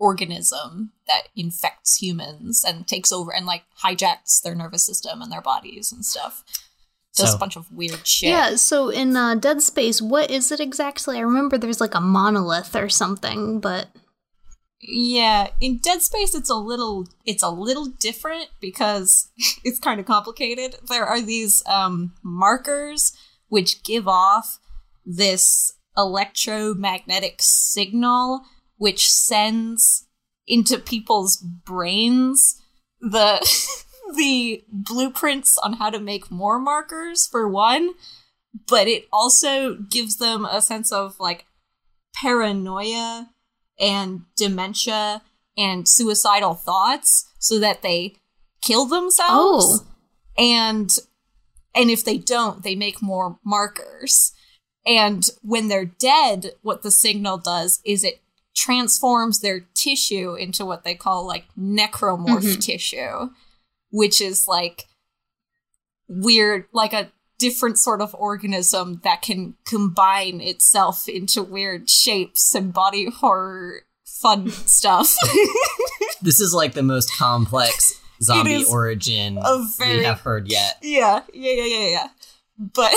organism that infects humans and takes over and like hijacks their nervous system and their bodies and stuff. Does So- a bunch of weird shit. Yeah, so in uh, Dead Space, what is it exactly? I remember there's like a monolith or something, but Yeah, in Dead Space it's a little it's a little different because (laughs) it's kind of complicated. There are these um markers which give off this electromagnetic signal which sends into people's brains the (laughs) the blueprints on how to make more markers for one, but it also gives them a sense of like paranoia and dementia and suicidal thoughts so that they kill themselves Oh. and and if they don't they make more markers and when they're dead what the signal does is it transforms their tissue into what they call like necromorph Mhm. tissue which is like weird like a different sort of organism that can combine itself into weird shapes and body horror fun (laughs) stuff. (laughs) This is like the most complex (laughs) zombie origin a we have heard yet. Yeah yeah yeah yeah yeah. But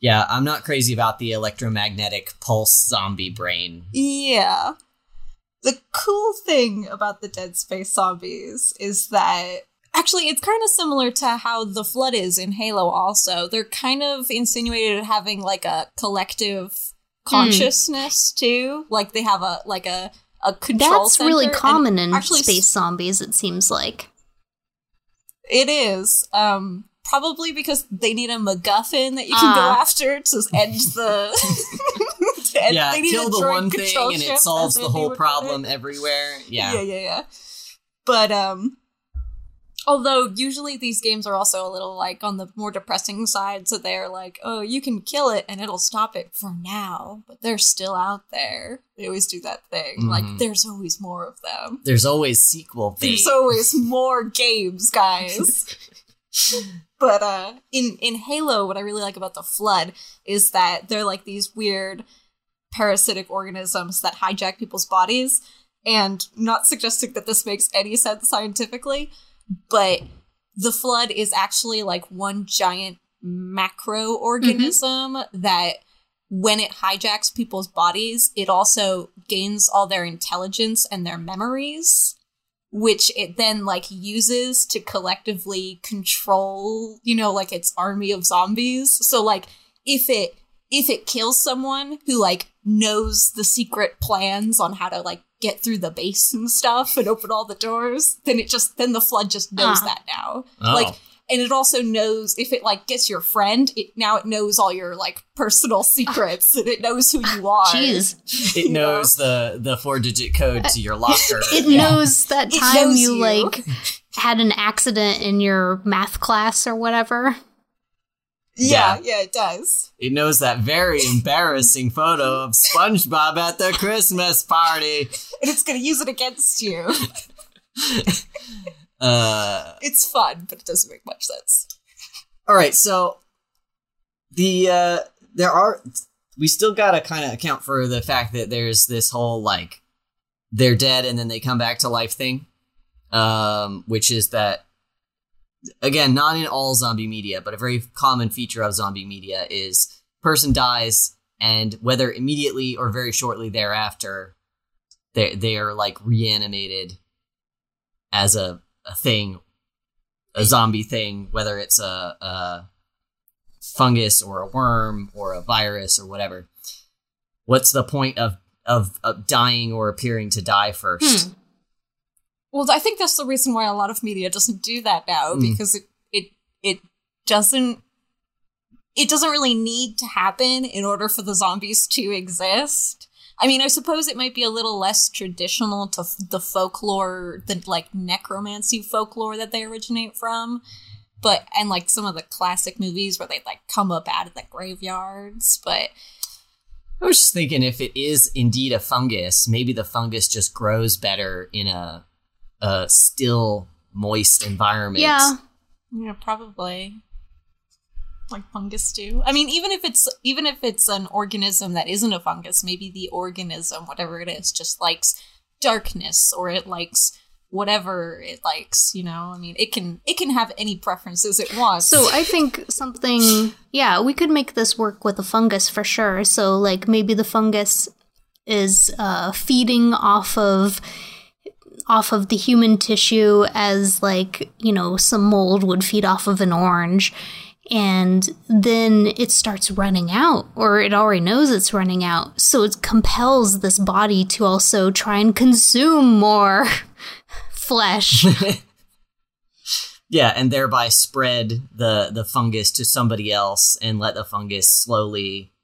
yeah i'm not crazy about the electromagnetic pulse zombie brain. Yeah. The cool thing about the Dead Space zombies is that actually it's kind of similar to how the flood is in Halo also. They're kind of insinuated at having like a collective consciousness too. Like they have a like a a control that's really center, and common in actually space zombies, it seems like. It is. Um probably because they need a MacGuffin that you can go Ah. after to end the (laughs) to end- yeah they need kill the one thing and it solves the whole would put it. problem everywhere yeah yeah, yeah, yeah. But um although usually these games are also a little like on the more depressing side, so they're like, oh, you can kill it and it'll stop it for now, but they're still out there. They always do that thing. Like Mhm. there's always more of them. there's always sequel bait. There's always more games, guys. (laughs) but uh in in Halo, what I really like about the Flood is that they're like these weird parasitic organisms that hijack people's bodies and not suggesting that this makes any sense scientifically, but the flood is actually like one giant macroorganism mm-hmm. that when it hijacks people's bodies, it also gains all their intelligence and their memories, which it then like uses to collectively control, you know, like its army of zombies. So like if it if it kills someone who like knows the secret plans on how to like get through the base and stuff and open all the doors, then it just then the flood just knows Ah. that now. Oh. Like and it also knows if it like gets your friend, it now it knows all your like personal (laughs) secrets and it knows who you are. Jeez. (laughs) It knows the the four digit code to your locker. (laughs) It Yeah. knows that time knows you, you. like had an accident in your math class or whatever. Yeah, yeah, it does. It knows that very embarrassing photo of SpongeBob at the Christmas party. And it's gonna use it against you. (laughs) Uh, It's fun, but it doesn't make much sense. all right, so the uh, there are we still gotta kind of account for the fact that there's this whole like they're dead and then they come back to life thing, um, which is that again not in all zombie media, but a very common feature of zombie media is person dies and whether immediately or very shortly thereafter, they they are like reanimated as a a thing, a zombie thing, whether it's a, a fungus or a worm or a virus or whatever. What's the point of of, of dying or appearing to die first? Hmm. Well, I think that's the reason why a lot of media doesn't do that now Mm. because it it it doesn't it doesn't really need to happen in order for the zombies to exist. I mean, I suppose it might be a little less traditional to f- the folklore, the like necromancy folklore that they originate from, but and like some of the classic movies where they like come up out of the graveyards. But I was just thinking if it is indeed a fungus, maybe the fungus just grows better in a a still moist environment. Yeah. Yeah, probably. Like fungus do. I mean, even if it's even if it's an organism that isn't a fungus, maybe the organism, whatever it is, just likes darkness or it likes whatever it likes, you know? I mean, it can it can have any preferences it wants. So I think something, yeah, we could make this work with a fungus for sure. So like maybe the fungus is uh, feeding off of off of the human tissue as like you know some mold would feed off of an orange and then it starts running out or it already knows it's running out so it compels this body to also try and consume more (laughs) flesh (laughs) Yeah, and thereby spread the the fungus to somebody else and let the fungus slowly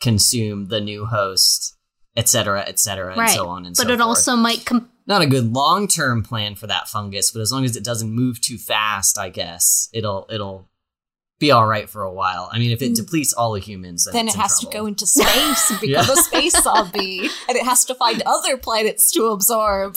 consume the new host, etc., etc., and right so on and but so But it forth. also might com- not a good long term plan for that fungus, but as long as it doesn't move too fast, I guess it'll it'll be all right for a while. I mean, if it hmm. depletes all the humans, then, then it's it in has to go into (laughs) space and become Yeah. a space zombie, and it has to find (laughs) other planets to absorb.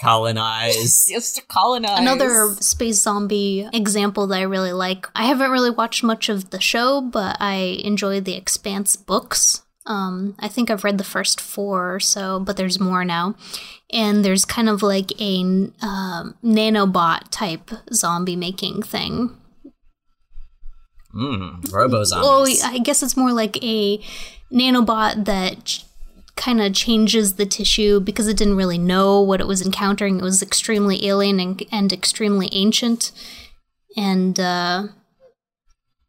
colonize. (laughs) Just to colonize. Another space zombie example that I really like. I haven't really watched much of the show, but I enjoy the Expanse books. Um, I think I've read the first four or so, but there's more now. And there's kind of like a um, nanobot type zombie making thing. Mm, Robo Well, zombies. I guess it's more like a nanobot that ch- kind of changes the tissue because it didn't really know what it was encountering. It was extremely alien and, and extremely ancient. And uh,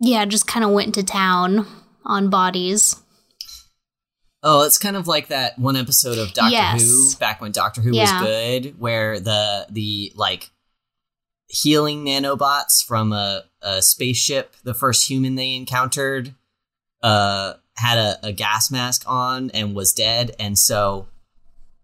yeah, just kind of went to town on bodies. Oh, it's kind of like that one episode of Doctor Yes. Who back when Doctor Who Yeah. was good, where the the like healing nanobots from a, a spaceship, the first human they encountered, uh, had a, a gas mask on and was dead, and so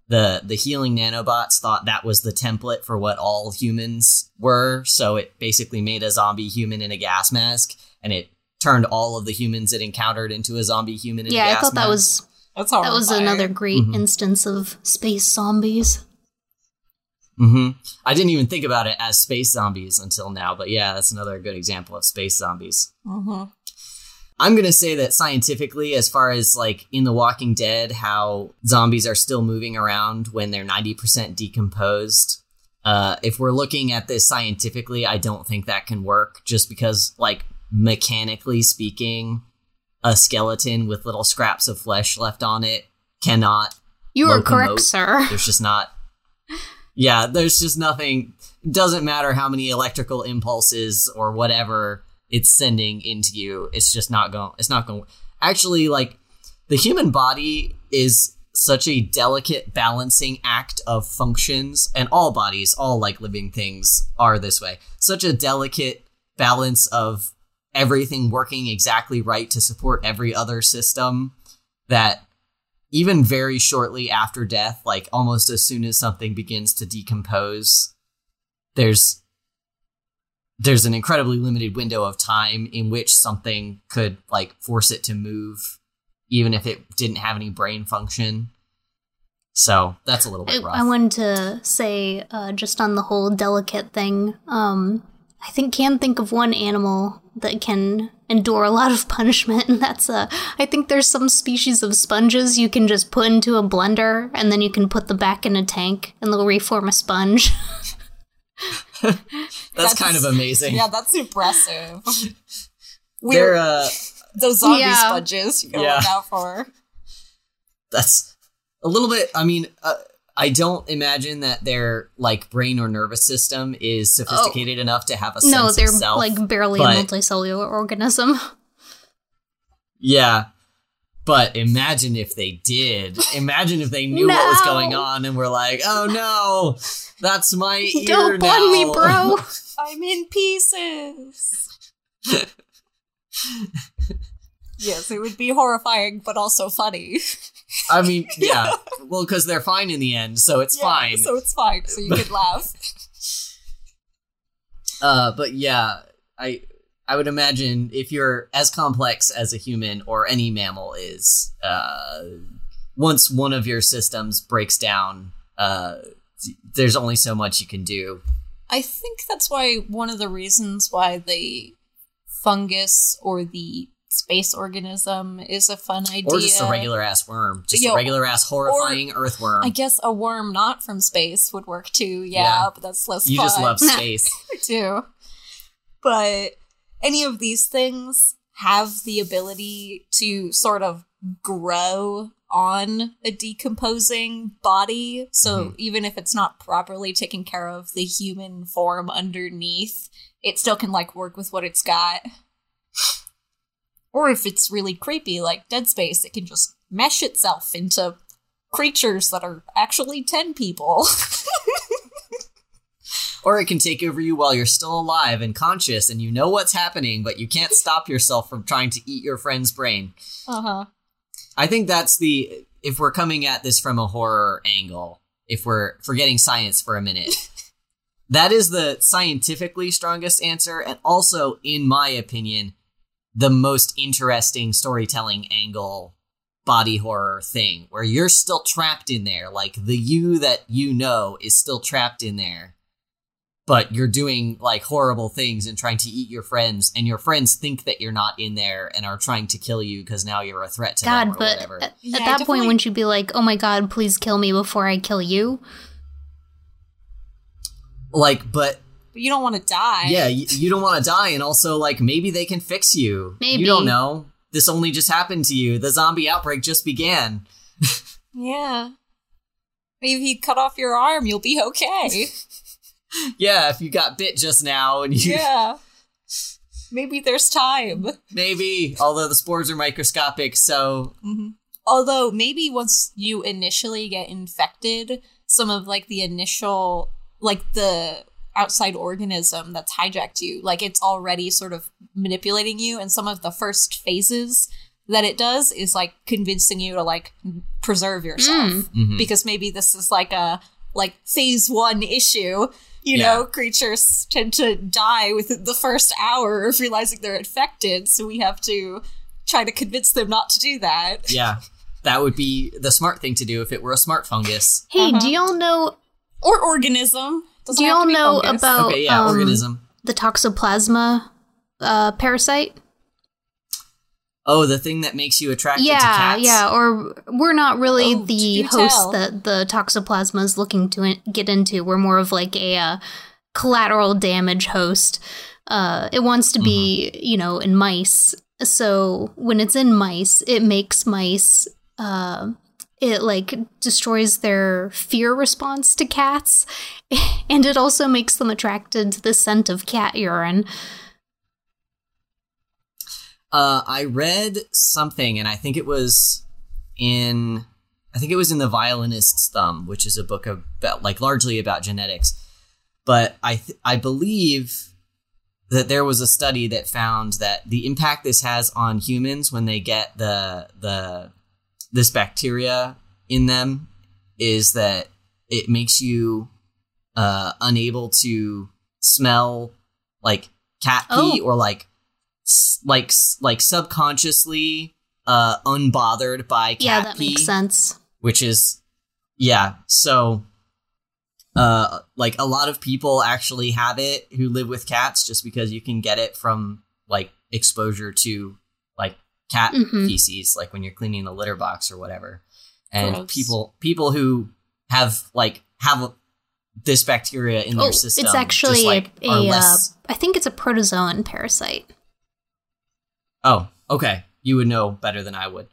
the the healing nanobots thought that was the template for what all humans were. So it basically made a zombie human in a gas mask, and it turned all of the humans it encountered into a zombie human in a yeah, I thought that was That's that was another great Mhm. instance of space zombies. hmm I didn't even think about it as space zombies until now, but yeah, that's another good example of space zombies. Mhm. I'm gonna say that scientifically, as far as like in The Walking Dead, how zombies are still moving around when they're 90% decomposed. Uh, if we're looking at this scientifically, I don't think that can work just because, like, mechanically speaking, a skeleton with little scraps of flesh left on it cannot You are correct, sir. (laughs) there's just not yeah there's just nothing doesn't matter how many electrical impulses or whatever it's sending into you it's just not going it's not going actually like the human body is such a delicate balancing act of functions and all bodies all like living things are this way such a delicate balance of everything working exactly right to support every other system that even very shortly after death, like almost as soon as something begins to decompose, there's there's an incredibly limited window of time in which something could like force it to move, even if it didn't have any brain function. So that's a little bit rough. I wanted to say, uh, just on the whole delicate thing, um, I think can think of one animal that can endure a lot of punishment, and that's a i think there's some species of sponges you can just put into a blender, and then you can put them back in a tank, and they'll reform a sponge. (laughs) that's, That's- kind of amazing. Yeah, that's impressive. (laughs) They're We're uh, those zombie Yeah. sponges you gotta Yeah. look out for. that's a little bit i mean uh, i don't imagine that their like brain or nervous system is sophisticated oh. enough to have a no, sense they're of self like barely but- a multicellular organism. yeah but imagine if they did imagine if they (laughs) knew what was going on and were like oh (laughs) no that's my ear Don't now. blame me, bro. (laughs) I'm in pieces. Yes, it would be horrifying, but also funny. (laughs) i mean yeah well because they're fine in the end so it's Yeah, fine So it's fine. So you could laugh. (laughs) Uh, but yeah, I I would imagine if you're as complex as a human or any mammal is, uh, once one of your systems breaks down, uh, there's only so much you can do. I think that's why one of the reasons why the fungus or the space organism is a fun idea. Or just a regular ass worm, just Yo, a regular ass horrifying earthworm. I guess a worm not from space would work too. Yeah, Yeah. but that's less you fun. just love (laughs) space. (laughs) too. But any of these things have the ability to sort of grow on a decomposing body. So Mhm. even if it's not properly taken care of the human form underneath, it still can like work with what it's got. Or if it's really creepy, like Dead Space, it can just mesh itself into creatures that are actually 10 people. (laughs) or it can take over you while you're still alive and conscious, and you know what's happening, but you can't stop yourself from trying to eat your friend's brain. uh huh. I think that's the if we're coming at this from a horror angle, if we're forgetting science for a minute. (laughs) that is the scientifically strongest answer and also in my opinion the most interesting storytelling angle body horror thing where you're still trapped in there. Like the you that you know is still trapped in there but you're doing like horrible things and trying to eat your friends and your friends think that you're not in there and are trying to kill you because now you're a threat to them God, or but whatever. at, Yeah, at I that point, definitely- wouldn't you be like, "Oh my God, please kill me before I kill you"? like but But you don't want to die. yeah you, you don't want to die and also like maybe they can fix you Maybe. you don't know this only just happened to you the zombie outbreak just began (laughs) Yeah. Maybe if you cut off your arm, you'll be okay. (laughs) yeah if you got bit just now and you yeah. Maybe there's time. maybe although the spores are microscopic so mm-hmm. Although maybe once you initially get infected, some of like the initial like the outside organism that's hijacked you, like it's already sort of manipulating you and some of the first phases that it does is like convincing you to like preserve yourself mhm. because maybe this is like a like phase 1 issue. You Yeah. know, creatures tend to die within the first hour of realizing they're infected, so we have to try to convince them not to do that. yeah that would be the smart thing to do if it were a smart fungus Hey, Uh-huh. do y'all know? or organism. Doesn't Do y'all know fungus. about okay yeah um, organism the toxoplasma uh, parasite? oh the thing that makes you attracted to Yeah, cats yeah. Or we're not really Oh, the host tell. that the toxoplasma is looking to in- get into. We're more of like a uh, collateral damage host. Uh, it wants to be, Mm-hmm. you know, in mice. So when it's in mice, it makes mice. Uh, it like destroys their fear response to cats, (laughs) and it also makes them attracted to the scent of cat urine. Uh, I read something, and I think it was in, I think it was in the Violinist's Thumb, which is a book about, like, largely about genetics. But I, th- I believe that there was a study that found that the impact this has on humans when they get the the this bacteria in them is that it makes you uh, unable to smell like cat pee Oh. or like like like subconsciously uh unbothered by cat yeah, that pee makes sense. which is yeah so uh like a lot of people actually have it who live with cats just because you can get it from like exposure to like cat Mhm. feces like when you're cleaning the litter box or whatever and Gross. people people who have like have this bacteria in their Oh, system it's actually just, like, a, are a uh, I think it's a protozoan parasite. Oh, okay. You would know better than I would.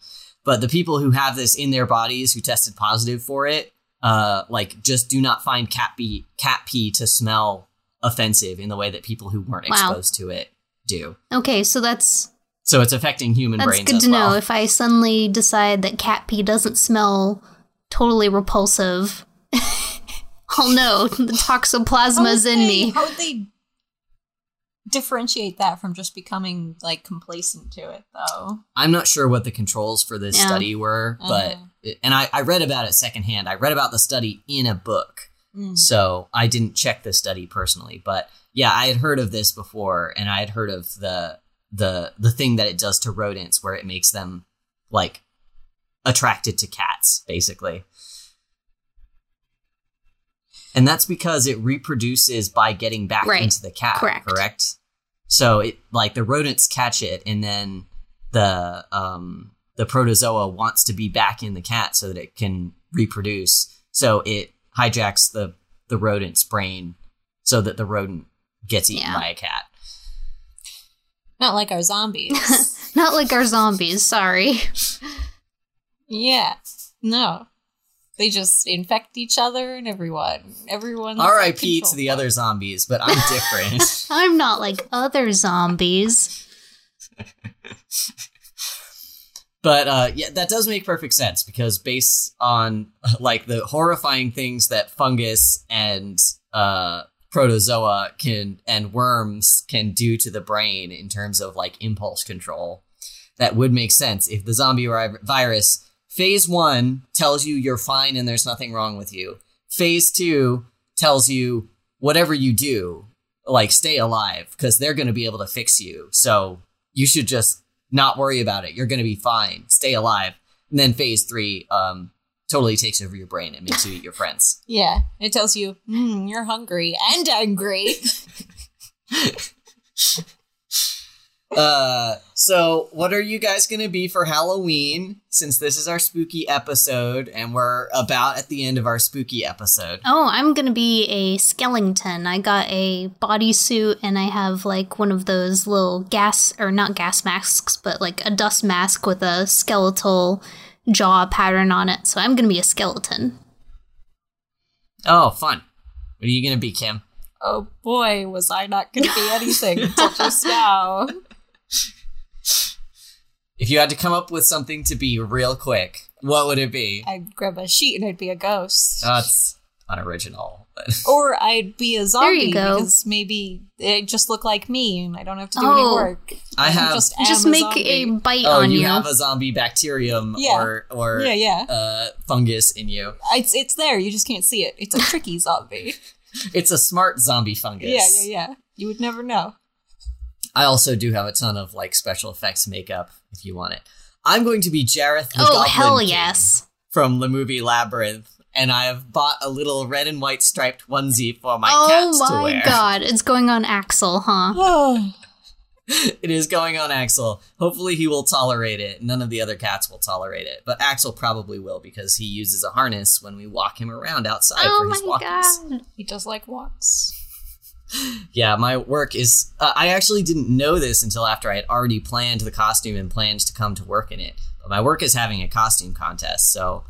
But the people who have this in their bodies who tested positive for it, uh, like just do not find cat pee cat pee to smell offensive in the way that people who weren't Wow. exposed to it do. Okay, so that's So it's affecting human that's brains good as to well. know. If I suddenly decide that cat pee doesn't smell totally repulsive, (laughs) I'll know the toxoplasma is in they- me. How would they differentiate that from just becoming like complacent to it, though? I'm not sure what the controls for this Yeah. study were, but Uh-huh. and I, I read about it secondhand. I read about the study in a book. Mm. So I didn't check the study personally, but yeah, I had heard of this before, and I had heard of the the the thing that it does to rodents, where it makes them like attracted to cats, basically. And that's because it reproduces by getting back Right. into the cat, Correct. correct? So it like the rodents catch it, and then the um the protozoa wants to be back in the cat so that it can reproduce. So it hijacks the the rodent's brain so that the rodent gets eaten Yeah. by a cat. Not like our zombies. (laughs) Not like our zombies, sorry. yeah. No. They just infect each other and everyone. Everyone. R.I.P. to the other zombies, but I'm different. (laughs) I'm not like other zombies. (laughs) but uh, yeah, that does make perfect sense because based on like the horrifying things that fungus and uh, protozoa can and worms can do to the brain in terms of like impulse control, that would make sense if the zombie virus phase one tells you you're fine and there's nothing wrong with you. Phase two tells you whatever you do, like stay alive because they're going to be able to fix you. So you should just not worry about it. You're going to be fine. Stay alive. And then phase three um, totally takes over your brain and makes you eat your friends. (laughs) Yeah. It tells you, mm, you're hungry and angry. (laughs) Uh, so what are you guys going to be for Halloween? Since this is our spooky episode and we're about at the end of our spooky episode. Oh, I'm gonna be a skeleton. I got a bodysuit and I have like one of those little gas or not gas masks, but like a dust mask with a skeletal jaw pattern on it. So I'm gonna be a skeleton. Oh, fun. What are you going to be, Kim? oh boy, was I not going to be anything until just (laughs) now. If you had to come up with something to be real quick, what would it be? I'd grab a sheet and I'd be a ghost. That's unoriginal. But (laughs) or I'd be a zombie you go. because maybe it just look like me and I don't have to do Oh. any work. I have. just, Just make zombie. a bite oh, on you you. have a zombie bacterium Yeah. or or Yeah, yeah. uh, fungus in you. It's it's there. You just can't see it. It's a (laughs) tricky zombie. It's a smart zombie fungus. Yeah, yeah, yeah. You would never know. I also do have a ton of like special effects makeup if you want it. I'm going to be Jareth. The oh Goblin hell King yes! From the movie Labyrinth, and I have bought a little red and white striped onesie for my oh cats to wear. Oh (laughs) my god, it's going on Axel, huh? Oh, It is going on Axel. Hopefully, he will tolerate it. None of the other cats will tolerate it, but Axel probably will because he uses a harness when we walk him around outside Oh for his my walkies. god! he does like walks. (laughs) yeah, my work is. Uh, I actually didn't know this until after I had already planned the costume and planned to come to work in it. But my work is having a costume contest, so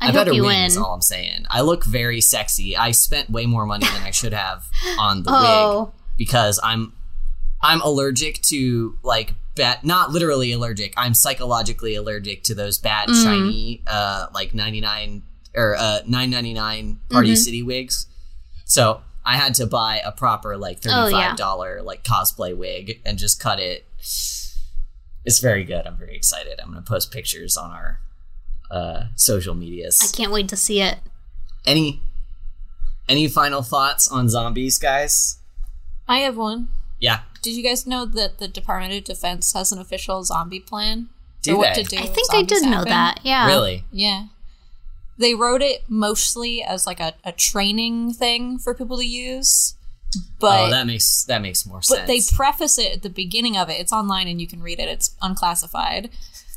I, I, better you win. win. Is all I'm saying. I look very sexy. I spent way more money than I should have on the (laughs) wig Oh, because I'm I'm allergic to like bad. Not literally allergic. I'm psychologically allergic to those bad Mm. shiny uh like 99 or uh 9.99 Party Mhm. City wigs. So I had to buy a proper like Oh, thirty yeah. five dollar like cosplay wig and just cut it. It's very good. I'm very excited. I'm gonna post pictures on our uh, social medias. I can't wait to see it. Any any final thoughts on zombies, guys? I have one. Yeah, Did you guys know that the Department of Defense has an official zombie plan? Do what they? to do I think I zombies did know that. Yeah. really. Yeah. They wrote it mostly as like a, a training thing for people to use. But oh, that makes that makes more but sense. But they preface it at the beginning of it. It's online and you can read it. It's unclassified.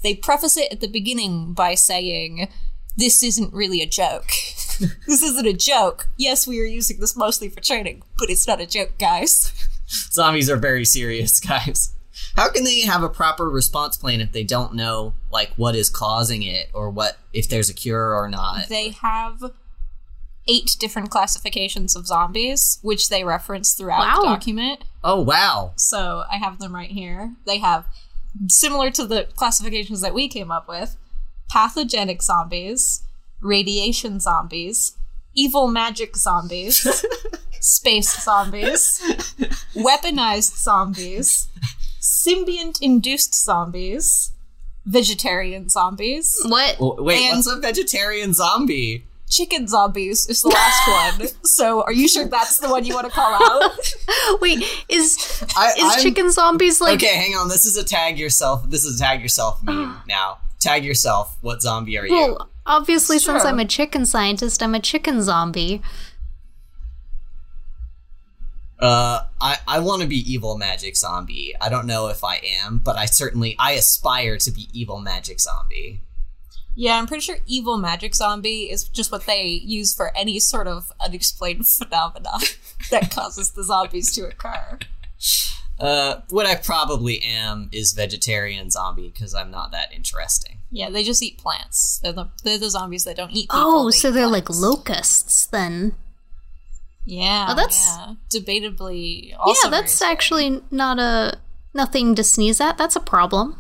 They preface it at the beginning by saying, "This isn't really a joke. (laughs) this isn't a joke. Yes, we are using this mostly for training, but it's not a joke, guys." (laughs) Zombies are very serious, guys. How can they have a proper response plan if they don't know like what is causing it or what if there's a cure or not? They have eight different classifications of zombies, which they reference throughout the document. Oh wow. So I have them right here. They have similar to the classifications that we came up with pathogenic zombies, radiation zombies, evil magic zombies, (laughs) space zombies, weaponized zombies, symbiont induced zombies, vegetarian zombies, What? Well, wait, And- what's a vegetarian zombie? Chicken zombies is the last (laughs) one. So are you sure that's the one you want to call out? (laughs) Wait, is I, is I'm- chicken zombies like? Okay, hang on. This is a tag yourself. This is a tag yourself meme now. Tag yourself. What zombie are you? Well, obviously, since I'm a chicken scientist, I'm a chicken zombie. Uh, I, I want to be evil magic zombie. I don't know if I am, but I certainly I aspire to be evil magic zombie. Yeah, I'm pretty sure evil magic zombie is just what they use for any sort of unexplained (laughs) phenomena (laughs) that causes the zombies to occur. Uh, what I probably am is vegetarian zombie because I'm not that interesting. Yeah, they just eat plants. They're the they're the zombies that don't eat people. Oh, they so eat they're like locusts then. Yeah, Oh, that's- yeah. debatably. Also yeah, that's actually not a nothing to sneeze at. That's a problem.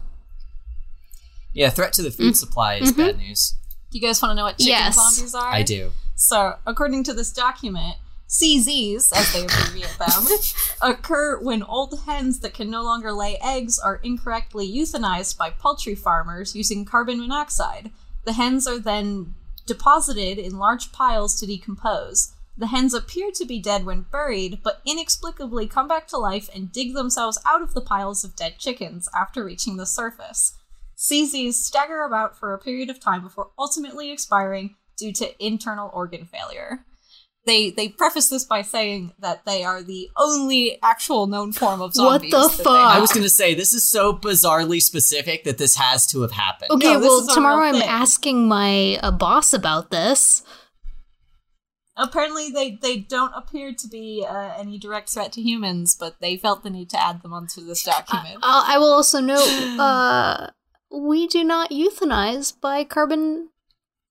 Yeah, threat to the food mm-hmm. supply is mm-hmm. bad news. Do you guys want to know what chicken Yes. zombies are? I do. So, according to this document, CZs, as they abbreviate them, (laughs) occur when old hens that can no longer lay eggs are incorrectly euthanized by poultry farmers using carbon monoxide. The hens are then deposited in large piles to decompose. The hens appear to be dead when buried, but inexplicably come back to life and dig themselves out of the piles of dead chickens after reaching the surface. CZs stagger about for a period of time before ultimately expiring due to internal organ failure. They they preface this by saying that they are the only actual known form of zombies. What the fuck? I was gonna say this is so bizarrely specific that this has to have happened. Okay, No, well, tomorrow I'm asking my uh, boss about this. Apparently, they they don't appear to be uh, any direct threat to humans, but they felt the need to add them onto this document. Uh, I will also note (gasps) uh, we do not euthanize by carbon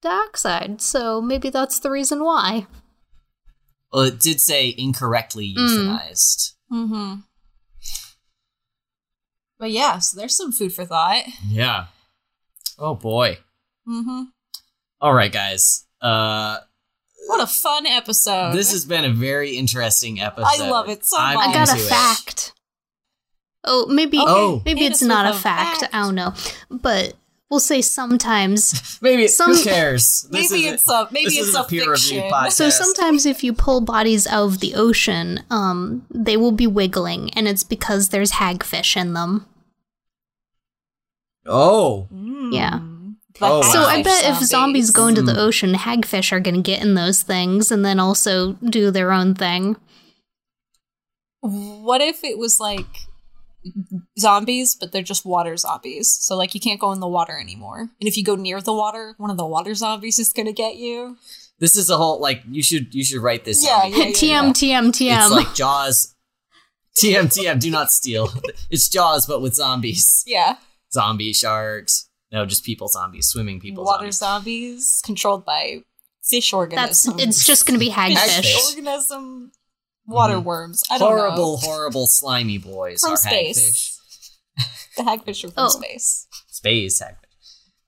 dioxide, so maybe that's the reason why. Well, it did say incorrectly Mm. euthanized. mm-hmm. But yeah, so there's some food for thought. Yeah. Oh boy. Mm-hmm. All right, guys. Uh, What a fun episode! this has been a very interesting episode. I love it so I'm much. I got a fact. Oh, maybe Oh. maybe it's not a fact. fact. I don't know, but we'll say sometimes. (laughs) Maybe Some- who cares? (laughs) This maybe it's a maybe this it's isn't a a peer-reviewed fiction. podcast. So sometimes if you pull bodies out of the ocean, um, they will be wiggling, and it's because there's hagfish in them. Oh, Yeah. Oh, So wow. I hagfish bet if zombies go into the Mm. ocean, hagfish are going to get in those things and then also do their own thing. What if it was like zombies, but they're just water zombies? So like you can't go in the water anymore, and if you go near the water, one of the water zombies is gonna get you. This is a whole like you should you should write this. Yeah, zombie. yeah, yeah. TM, TM, TM. It's like Jaws. TM TM. Do not steal. (laughs) It's Jaws, but with zombies. Yeah. Zombie sharks. No, just people zombies, swimming people Water zombies. zombies controlled by fish That's it's just gonna be fish hagfish. organism water Mhm. worms. I don't Horrible, know. horrible, slimy boys From are space. hagfish. (laughs) The hagfish are from Oh. space. Space hagfish.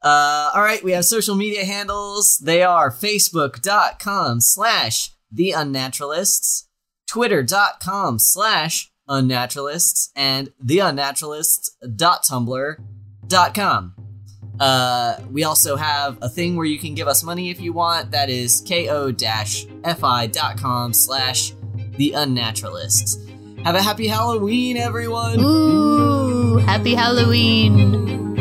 Uh, all right, we have social media handles. They are facebook.com slash the unnaturalists, twitter.com slash unnaturalists, and the theunnaturalists.tumblr.com. Uh, we also have a thing where you can give us money if you want. That is ko-fi.com slash the unnaturalists. Have a happy Halloween, everyone! Ooh, happy Halloween.